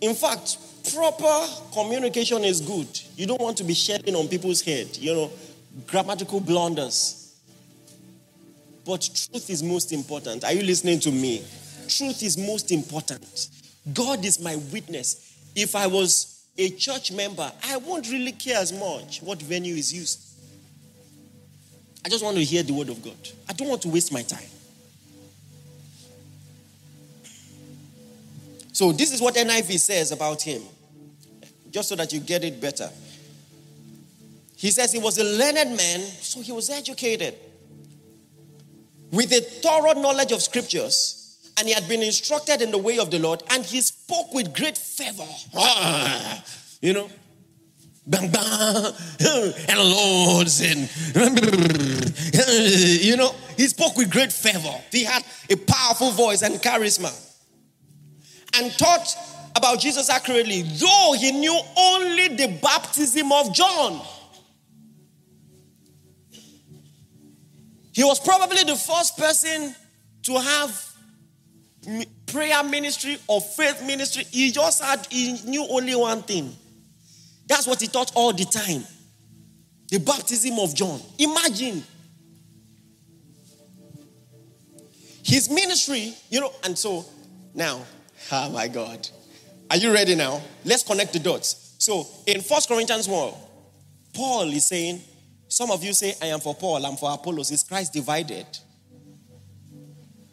In fact, proper communication is good. You don't want to be shedding on people's head, you know, grammatical blunders. But truth is most important. Are you listening to me? Truth is most important. God is my witness. If I was a church member, I won't really care as much what venue is used. I just want to hear the word of God. I don't want to waste my time. So, this is what NIV says about him, just so that you get it better. He says he was a learned man, so he was educated with a thorough knowledge of scriptures and he had been instructed in the way of the Lord, and he spoke with great fervor. you know, bang bang, and Lord and you know, he spoke with great fervor. He had a powerful voice and charisma, and taught about Jesus accurately, though he knew only the baptism of John. He was probably the first person to have prayer ministry or faith ministry. He just had, he knew only one thing. That's what he taught all the time the baptism of John. Imagine. His ministry, you know, and so now, oh my God. Are you ready now? Let's connect the dots. So in First Corinthians 1, Paul is saying, some of you say, I am for Paul, I'm for Apollos. Is Christ divided?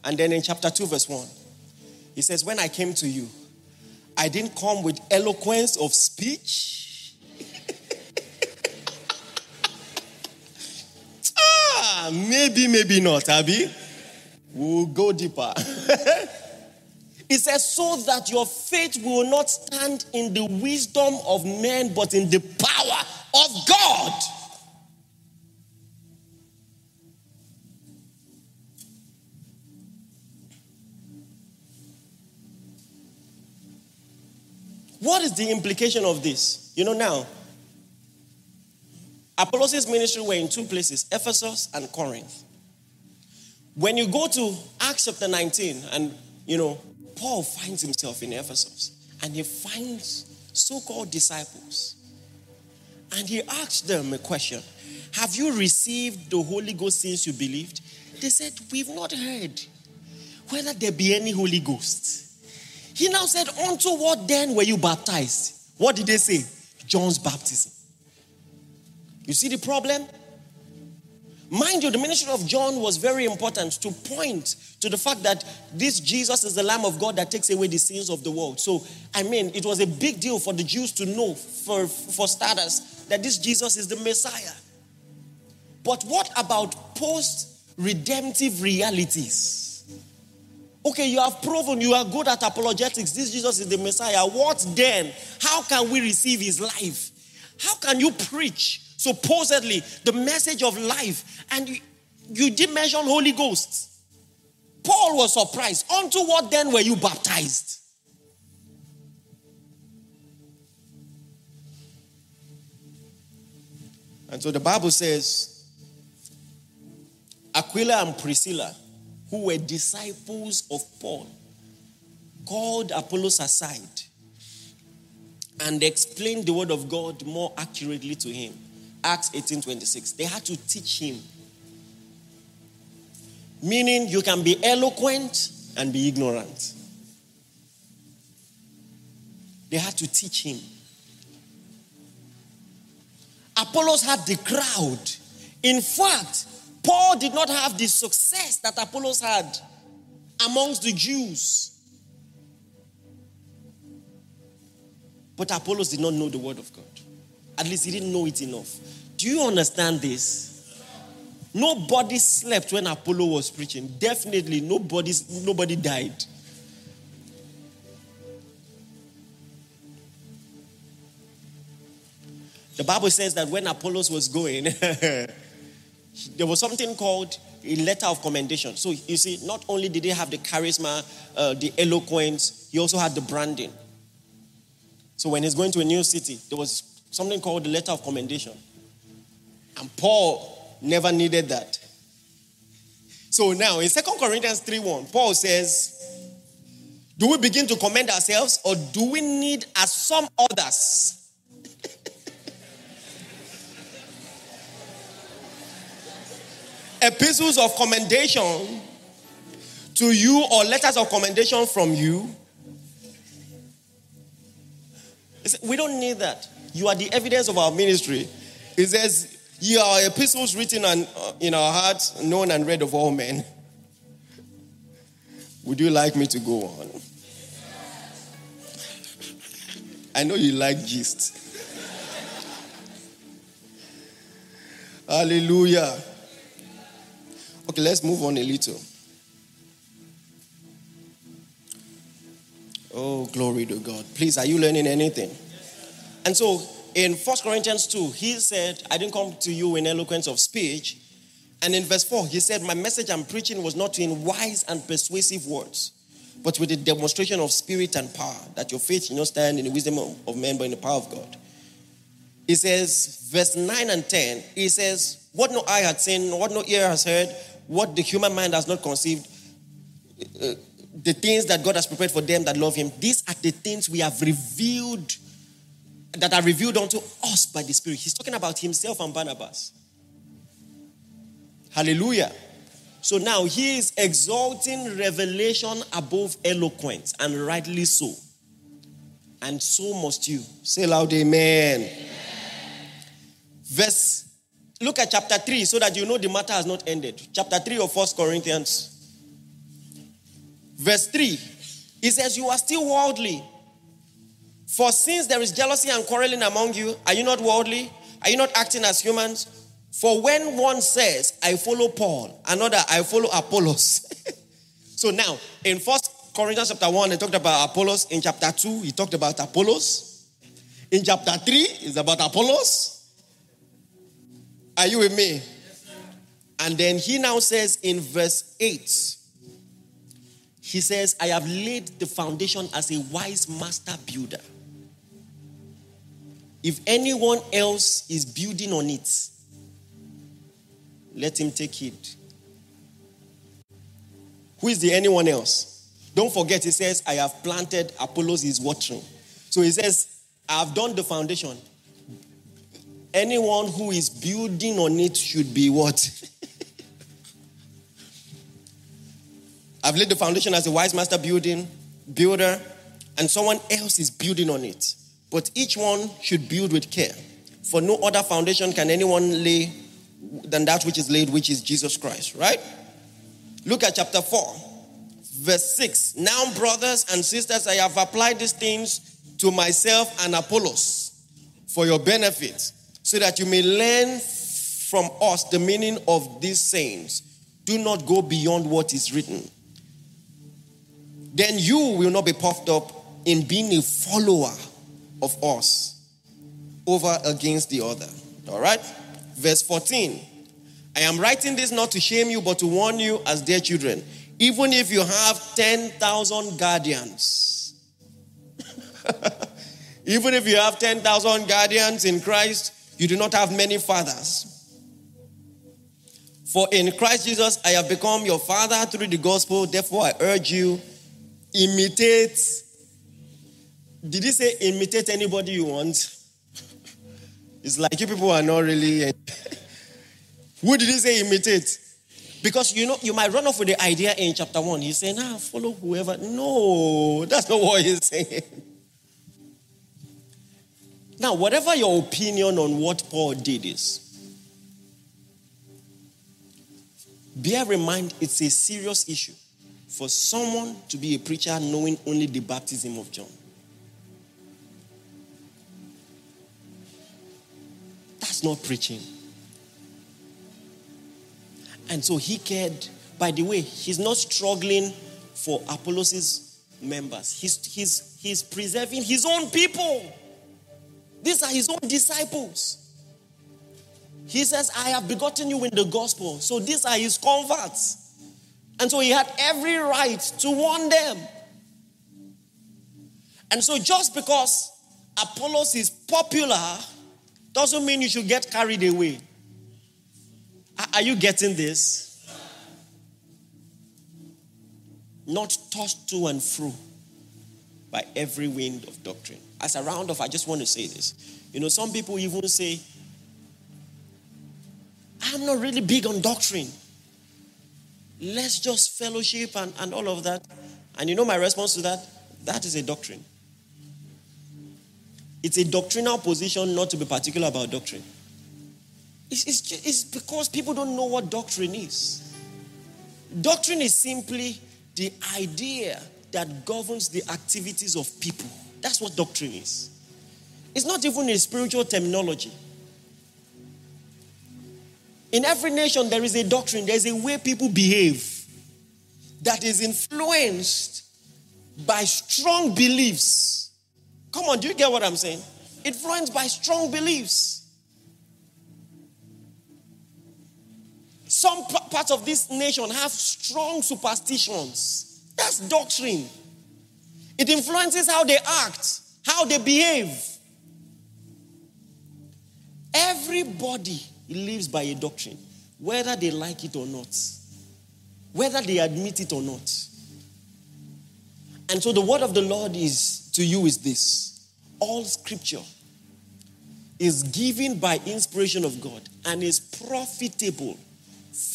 And then in chapter 2, verse 1, he says, When I came to you, I didn't come with eloquence of speech. Ah, maybe, maybe not, Abby. We'll go deeper. He says, so that your faith will not stand in the wisdom of men, but in the power of God. What is the implication of this? You know, now, Apollos' ministry were in two places Ephesus and Corinth. When you go to Acts chapter 19, and you know, Paul finds himself in Ephesus and he finds so called disciples. And he asks them a question Have you received the Holy Ghost since you believed? They said, We've not heard whether there be any Holy Ghost. He now said, Unto what then were you baptized? What did they say? John's baptism. You see the problem? Mind you, the ministry of John was very important to point to the fact that this Jesus is the Lamb of God that takes away the sins of the world. So, I mean, it was a big deal for the Jews to know, for, for starters, that this Jesus is the Messiah. But what about post redemptive realities? Okay, you have proven you are good at apologetics. This Jesus is the Messiah. What then? How can we receive his life? How can you preach supposedly the message of life and you, you didn't mention Holy Ghost? Paul was surprised. Unto what then were you baptized? And so the Bible says Aquila and Priscilla who were disciples of Paul called Apollos aside and explained the word of God more accurately to him. Acts 18:26. They had to teach him. Meaning you can be eloquent and be ignorant. They had to teach him. Apollos had the crowd. In fact, Paul did not have the success that Apollos had amongst the Jews. But Apollos did not know the word of God. At least he didn't know it enough. Do you understand this? Nobody slept when Apollo was preaching. Definitely nobody, nobody died. The Bible says that when Apollos was going, there was something called a letter of commendation. So you see, not only did he have the charisma, uh, the eloquence, he also had the branding. So when he's going to a new city, there was something called the letter of commendation. And Paul never needed that. So now in 2 Corinthians 3 1, Paul says, Do we begin to commend ourselves or do we need, as some others, epistles of commendation to you or letters of commendation from you? We don't need that. You are the evidence of our ministry. It says, You are epistles written uh, in our hearts, known and read of all men. Would you like me to go on? I know you like gist. Hallelujah. Okay, let's move on a little. Oh, glory to God. Please, are you learning anything? And so in 1 Corinthians 2, he said, I didn't come to you in eloquence of speech. And in verse 4, he said, My message I'm preaching was not in wise and persuasive words, but with a demonstration of spirit and power, that your faith should not stand in the wisdom of men, but in the power of God. He says, verse 9 and 10, he says, What no eye had seen, what no ear has heard, what the human mind has not conceived, uh, the things that God has prepared for them that love Him. These are the things we have revealed, that are revealed unto us by the Spirit. He's talking about Himself and Barnabas. Hallelujah. So now he is exalting revelation above eloquence, and rightly so. And so must you. Say loud, Amen. amen. Verse Look at chapter 3 so that you know the matter has not ended. Chapter 3 of First Corinthians. Verse 3. It says, You are still worldly. For since there is jealousy and quarreling among you, are you not worldly? Are you not acting as humans? For when one says, I follow Paul, another, I follow Apollos. so now, in First Corinthians chapter 1, he talked about Apollos. In chapter 2, he talked about Apollos. In chapter 3, it's about Apollos. Are you with me? and then he now says in verse 8, he says, I have laid the foundation as a wise master builder. If anyone else is building on it, let him take it. Who is the anyone else? Don't forget, he says, I have planted, Apollos is watering. So he says, I have done the foundation. Anyone who is building on it should be what? I've laid the foundation as a wise master building builder, and someone else is building on it. But each one should build with care. For no other foundation can anyone lay than that which is laid, which is Jesus Christ, right? Look at chapter 4, verse 6. Now, brothers and sisters, I have applied these things to myself and Apollos for your benefit so that you may learn from us the meaning of these sayings. Do not go beyond what is written. Then you will not be puffed up in being a follower of us over against the other. All right? Verse 14. I am writing this not to shame you, but to warn you as dear children. Even if you have 10,000 guardians, even if you have 10,000 guardians in Christ, you do not have many fathers. For in Christ Jesus I have become your father through the gospel. Therefore, I urge you, imitate. Did he say imitate anybody you want? It's like you people are not really. Who did he say imitate? Because you know, you might run off with the idea in chapter one. He's saying, ah, follow whoever. No, that's not what he's saying. Now, whatever your opinion on what Paul did is, bear in mind it's a serious issue for someone to be a preacher knowing only the baptism of John. Not preaching. And so he cared. By the way, he's not struggling for Apollos' members, he's, he's, he's preserving his own people. These are his own disciples. He says, I have begotten you in the gospel. So these are his converts. And so he had every right to warn them. And so just because Apollos is popular doesn't mean you should get carried away. Are you getting this? Not tossed to and fro by every wind of doctrine. As a round off, I just want to say this. You know, some people even say, I'm not really big on doctrine. Let's just fellowship and, and all of that. And you know my response to that? That is a doctrine. It's a doctrinal position not to be particular about doctrine. It's, it's, just, it's because people don't know what doctrine is. Doctrine is simply the idea that governs the activities of people. That's what doctrine is. It's not even a spiritual terminology. In every nation, there is a doctrine, there's a way people behave that is influenced by strong beliefs. Come on, do you get what I'm saying? Influenced by strong beliefs. Some parts of this nation have strong superstitions. That's doctrine. It influences how they act, how they behave. Everybody lives by a doctrine, whether they like it or not, whether they admit it or not. And so the word of the Lord is to you is this all scripture is given by inspiration of God and is profitable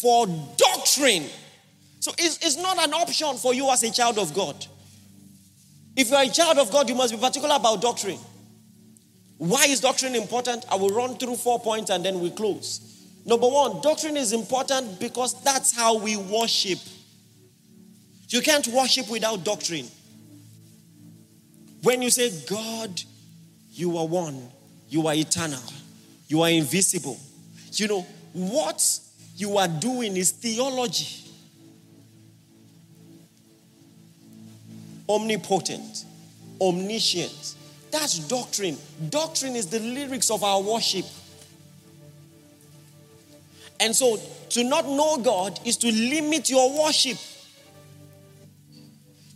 for doctrine. So it's, it's not an option for you as a child of God. If you are a child of God, you must be particular about doctrine. Why is doctrine important? I will run through four points and then we close. Number one, doctrine is important because that's how we worship. You can't worship without doctrine. When you say, God, you are one, you are eternal, you are invisible, you know, what you are doing is theology. Omnipotent, omniscient. That's doctrine. Doctrine is the lyrics of our worship. And so to not know God is to limit your worship.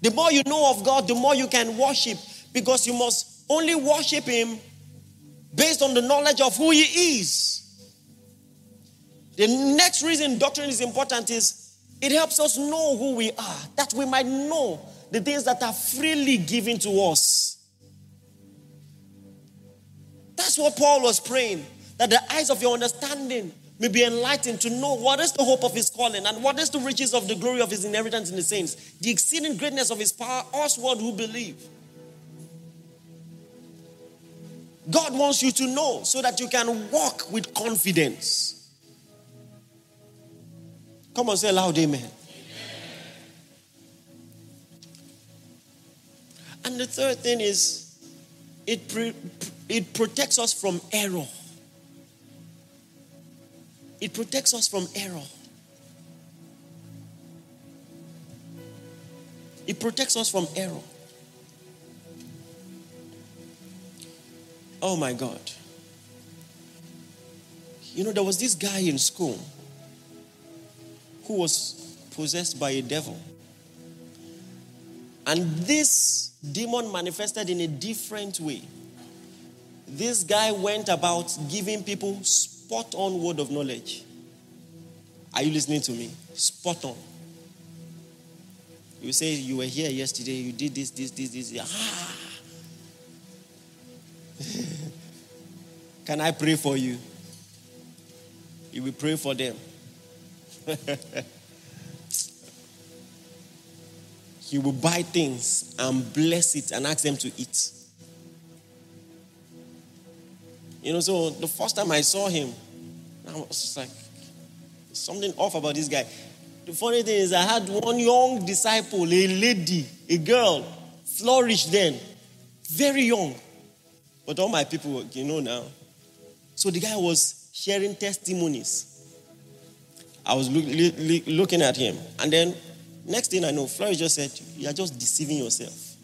The more you know of God, the more you can worship because you must only worship Him based on the knowledge of who He is. The next reason doctrine is important is it helps us know who we are, that we might know the things that are freely given to us. That's what Paul was praying, that the eyes of your understanding may be enlightened to know what is the hope of his calling and what is the riches of the glory of his inheritance in the saints, the exceeding greatness of his power, us what who believe. God wants you to know so that you can walk with confidence. Come on, say loud, amen. amen. And the third thing is, it, pre- it protects us from error. It protects us from error. It protects us from error. Oh my God. You know, there was this guy in school who was possessed by a devil. And this demon manifested in a different way. This guy went about giving people spot on word of knowledge. Are you listening to me? Spot on. You say you were here yesterday, you did this, this, this, this. Ah. Can I pray for you? You will pray for them. he will buy things and bless it and ask them to eat. You know, so the first time I saw him, I was just like, something off about this guy. The funny thing is, I had one young disciple, a lady, a girl, flourished then, very young. But all my people, you know now. So the guy was sharing testimonies. I was look, look, looking at him. And then, next thing I know, Florence just said, You are just deceiving yourself.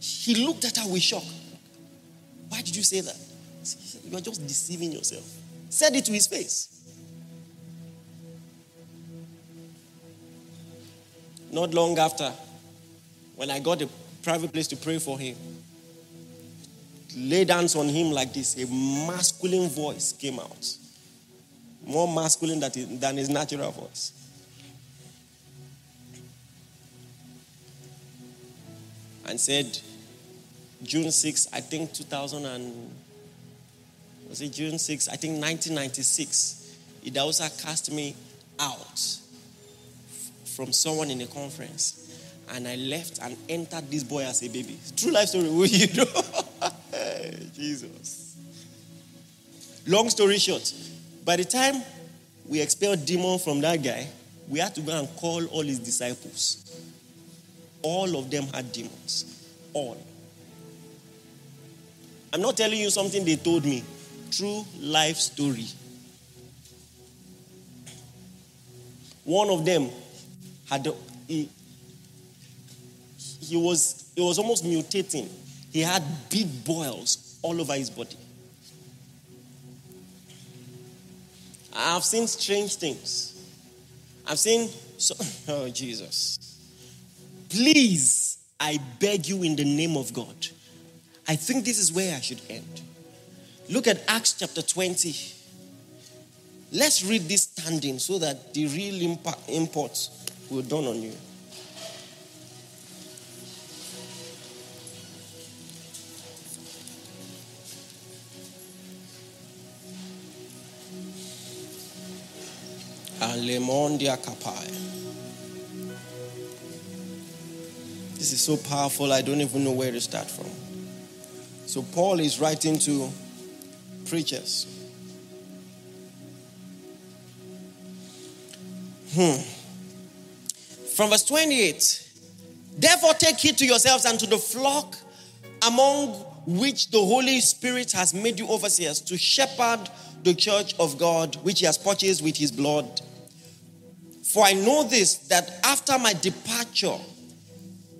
He looked at her with shock. Why did you say that? You are just deceiving yourself. Said it to his face. Not long after, when I got a private place to pray for him, lay hands on him like this, a masculine voice came out. More masculine than his natural voice. And said, June 6, I think 2000 and, was it June 6? I think 1996. Idausa cast me out from someone in a conference. And I left and entered this boy as a baby. True life story, you know? Jesus. Long story short, by the time we expelled demon from that guy, we had to go and call all his disciples. All of them had demons. All. I'm not telling you something they told me. True life story. One of them had he, he was he was almost mutating. He had big boils all over his body. I've seen strange things. I've seen so, oh Jesus. Please, I beg you in the name of God. I think this is where I should end. Look at Acts chapter 20. Let's read this standing so that the real impact, import will dawn on you. Alemondia Kapai. This is so powerful, I don't even know where to start from. So, Paul is writing to preachers. Hmm. From verse 28 Therefore, take heed to yourselves and to the flock among which the Holy Spirit has made you overseers to shepherd the church of God, which he has purchased with his blood. For I know this, that after my departure,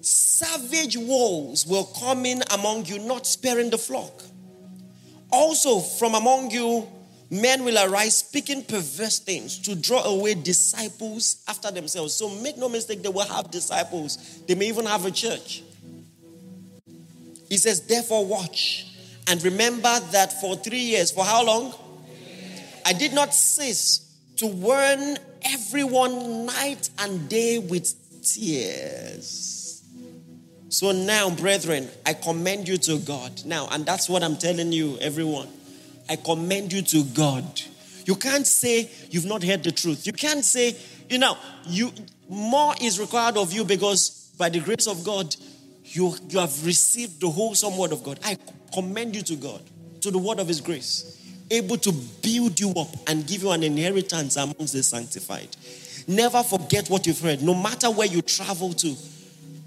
savage wolves will come in among you, not sparing the flock. Also, from among you, men will arise speaking perverse things to draw away disciples after themselves. So make no mistake, they will have disciples. They may even have a church. He says, therefore, watch and remember that for three years, for how long? I did not cease to warn everyone night and day with tears. So now, brethren, I commend you to God. Now, and that's what I'm telling you, everyone. I commend you to God. You can't say you've not heard the truth. You can't say, you know, you more is required of you because by the grace of God, you, you have received the wholesome word of God. I commend you to God, to the word of his grace, able to build you up and give you an inheritance amongst the sanctified. Never forget what you've heard, no matter where you travel to,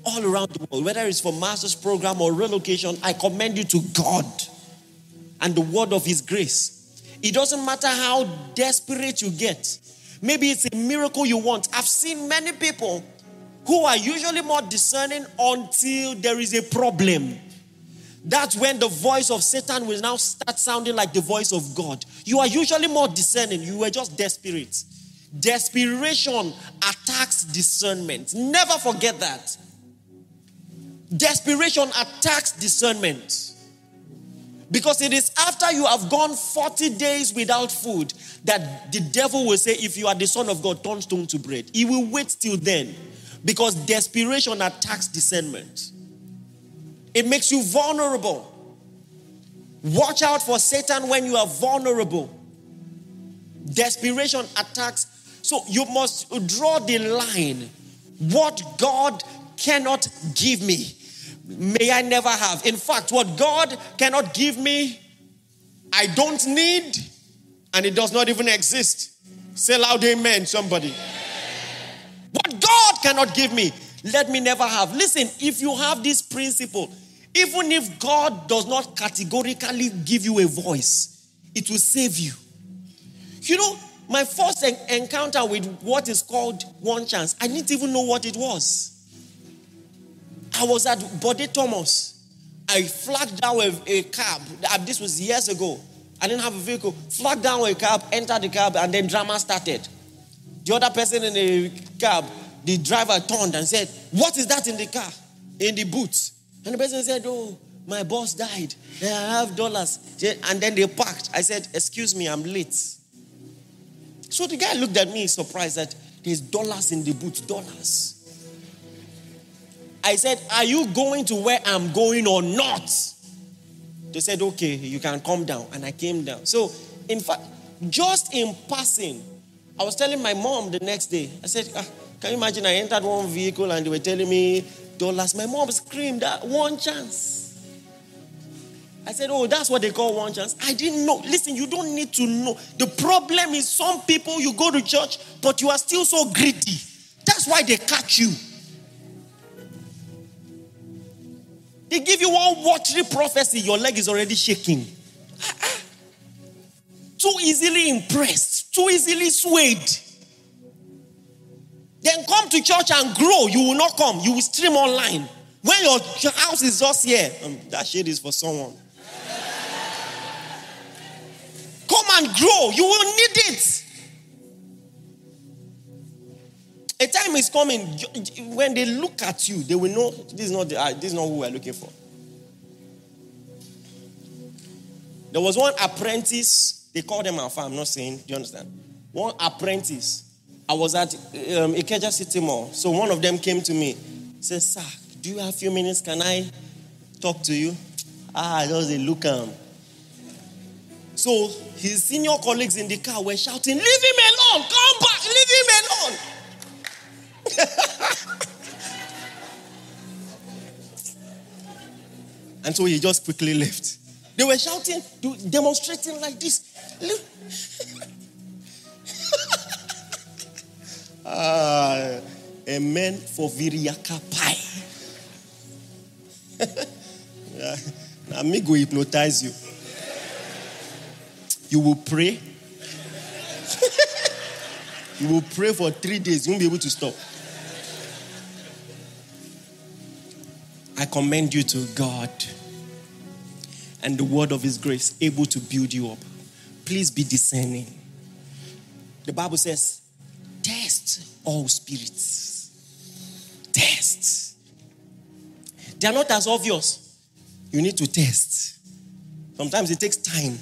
all around the world, whether it's for master's program or relocation, I commend you to God and the word of His grace. It doesn't matter how desperate you get. Maybe it's a miracle you want. I've seen many people who are usually more discerning until there is a problem. That's when the voice of Satan will now start sounding like the voice of God. You are usually more discerning. You were just desperate. Desperation attacks discernment. Never forget that. Desperation attacks discernment. Because it is after you have gone 40 days without food that the devil will say, If you are the Son of God, turn stone to bread. He will wait till then because desperation attacks discernment. It makes you vulnerable. Watch out for Satan when you are vulnerable. Desperation attacks. So you must draw the line. What God cannot give me, may I never have. In fact, what God cannot give me, I don't need, and it does not even exist. Say loud, amen, somebody. What God cannot give me, let me never have. Listen, if you have this principle, even if God does not categorically give you a voice, it will save you. You know, my first encounter with what is called one chance, I didn't even know what it was. I was at Bode Thomas. I flagged down a, a cab. Uh, this was years ago. I didn't have a vehicle. Flagged down a cab, entered the cab, and then drama started. The other person in the cab, the driver turned and said, What is that in the car? In the boot. And the person said, Oh, my boss died. I have dollars. And then they parked. I said, Excuse me, I'm late. So the guy looked at me surprised that there's dollars in the boot. Dollars. I said, Are you going to where I'm going or not? They said, Okay, you can come down. And I came down. So, in fact, just in passing, I was telling my mom the next day, I said, ah, Can you imagine? I entered one vehicle and they were telling me dollars. My mom screamed, that One chance. I said, Oh, that's what they call one chance. I didn't know. Listen, you don't need to know. The problem is some people, you go to church, but you are still so greedy. That's why they catch you. They give you one watery prophecy, your leg is already shaking. Ah, ah. Too easily impressed, too easily swayed. Then come to church and grow. You will not come, you will stream online. When your house is just here, um, that shade is for someone. come and grow, you will need it. A time is coming when they look at you, they will know this is not the, uh, this is not who we're looking for. There was one apprentice, they called them Alpha, I'm not saying, do you understand? One apprentice. I was at um, Ikeja City Mall. So one of them came to me, said, Sir, do you have a few minutes? Can I talk to you? Ah, just a look um. So his senior colleagues in the car were shouting, Leave him alone! Come back! Leave him alone! and so he just quickly left. They were shouting, demonstrating like this. Ah, amen for Viriaka pie. now, me go hypnotize you. You will pray. you will pray for three days. You won't be able to stop. I commend you to God and the word of His grace able to build you up. Please be discerning. The Bible says, test all spirits. Test. They are not as obvious. You need to test. Sometimes it takes time.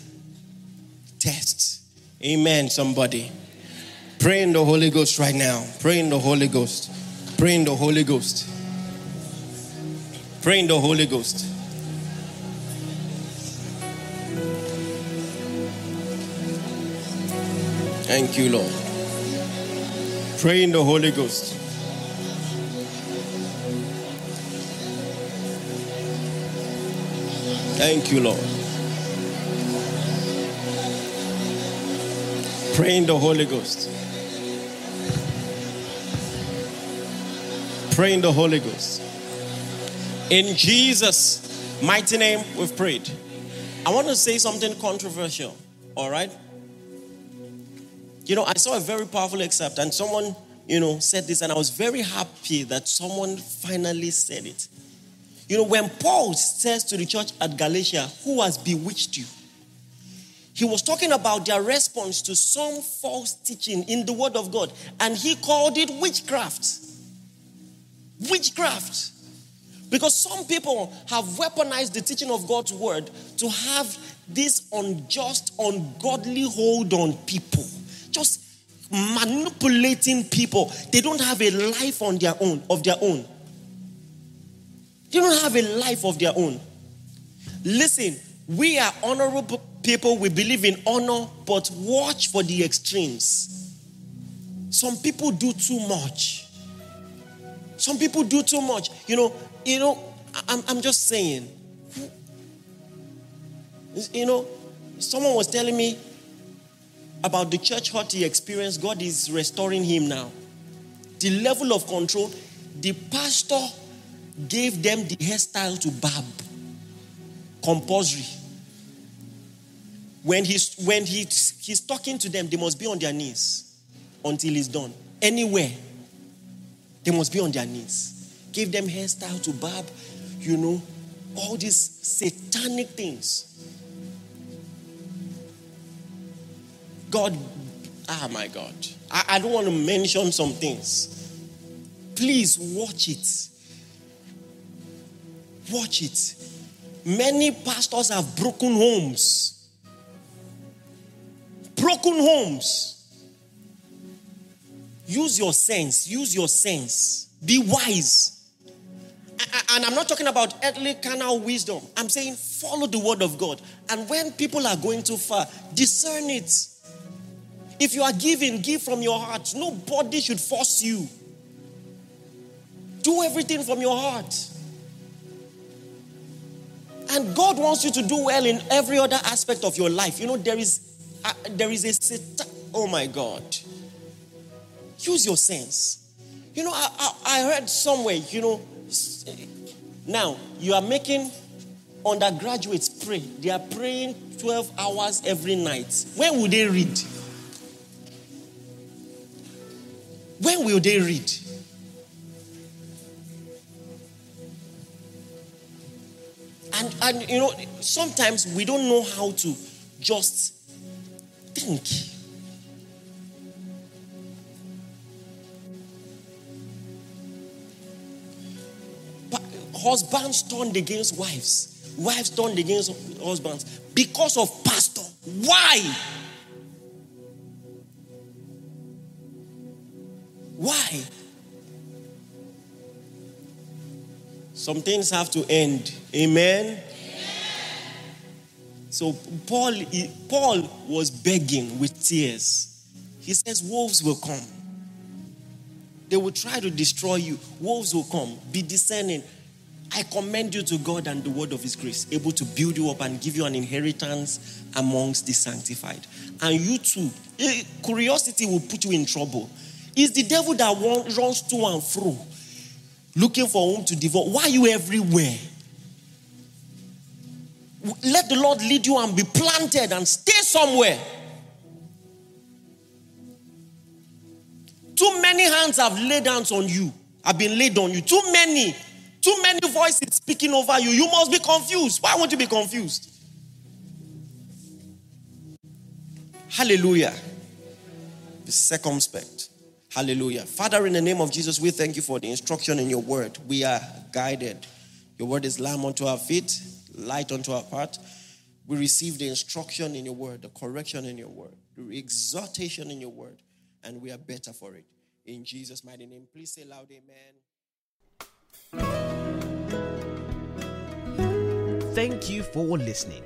Test. Amen, somebody. Pray in the Holy Ghost right now. Pray in the Holy Ghost. Pray in the Holy Ghost. Pray in the Holy Ghost. Thank you, Lord. Pray in the Holy Ghost. Thank you, Lord. Pray in the Holy Ghost. Pray in the Holy Ghost. In Jesus' mighty name, we've prayed. I want to say something controversial, all right? You know, I saw a very powerful excerpt, and someone, you know, said this, and I was very happy that someone finally said it. You know, when Paul says to the church at Galatia, Who has bewitched you? He was talking about their response to some false teaching in the Word of God, and he called it witchcraft. Witchcraft. Because some people have weaponized the teaching of God's word to have this unjust, ungodly hold on people. Just manipulating people. They don't have a life on their own, of their own. They don't have a life of their own. Listen, we are honorable people. We believe in honor, but watch for the extremes. Some people do too much. Some people do too much. You know, you know, I'm, I'm just saying. You know, someone was telling me about the church hurt he experienced. God is restoring him now. The level of control, the pastor gave them the hairstyle to barb, compulsory. When he's when he, he's talking to them, they must be on their knees until he's done. Anywhere, they must be on their knees gave them hairstyle to barb, you know, all these satanic things. God, ah, my God. I, I don't want to mention some things. Please watch it. Watch it. Many pastors have broken homes. Broken homes. Use your sense. Use your sense. Be wise. And I'm not talking about earthly carnal wisdom. I'm saying follow the word of God. And when people are going too far, discern it. If you are giving, give from your heart. Nobody should force you. Do everything from your heart. And God wants you to do well in every other aspect of your life. You know, there is, uh, there is a, oh my God. Use your sense. You know, I, I, I heard somewhere, you know, now you are making undergraduates pray. They are praying 12 hours every night. When will they read? When will they read? And, and you know, sometimes we don't know how to just think. Husbands turned against wives, wives turned against husbands because of pastor. Why? Some things have to end. Amen. So Paul, he, Paul was begging with tears. He says, "Wolves will come. They will try to destroy you. Wolves will come. Be discerning. I commend you to God and the word of His grace, able to build you up and give you an inheritance amongst the sanctified. And you too, eh, curiosity will put you in trouble. It's the devil that runs to and fro, looking for whom to devour. Why are you everywhere? Let the Lord lead you and be planted and stay somewhere. Too many hands have laid hands on you, have been laid on you. Too many, too many voices speaking over you. You must be confused. Why won't you be confused? Hallelujah. Be circumspect. Hallelujah. Father, in the name of Jesus, we thank you for the instruction in your word. We are guided. Your word is lamp unto our feet, light unto our path. We receive the instruction in your word, the correction in your word, the exhortation in your word, and we are better for it. In Jesus' mighty name, please say loud, Amen. Thank you for listening.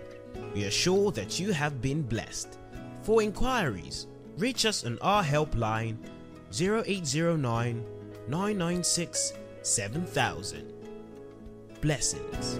We are sure that you have been blessed. For inquiries, reach us on our helpline 0809 996 7000. Blessings.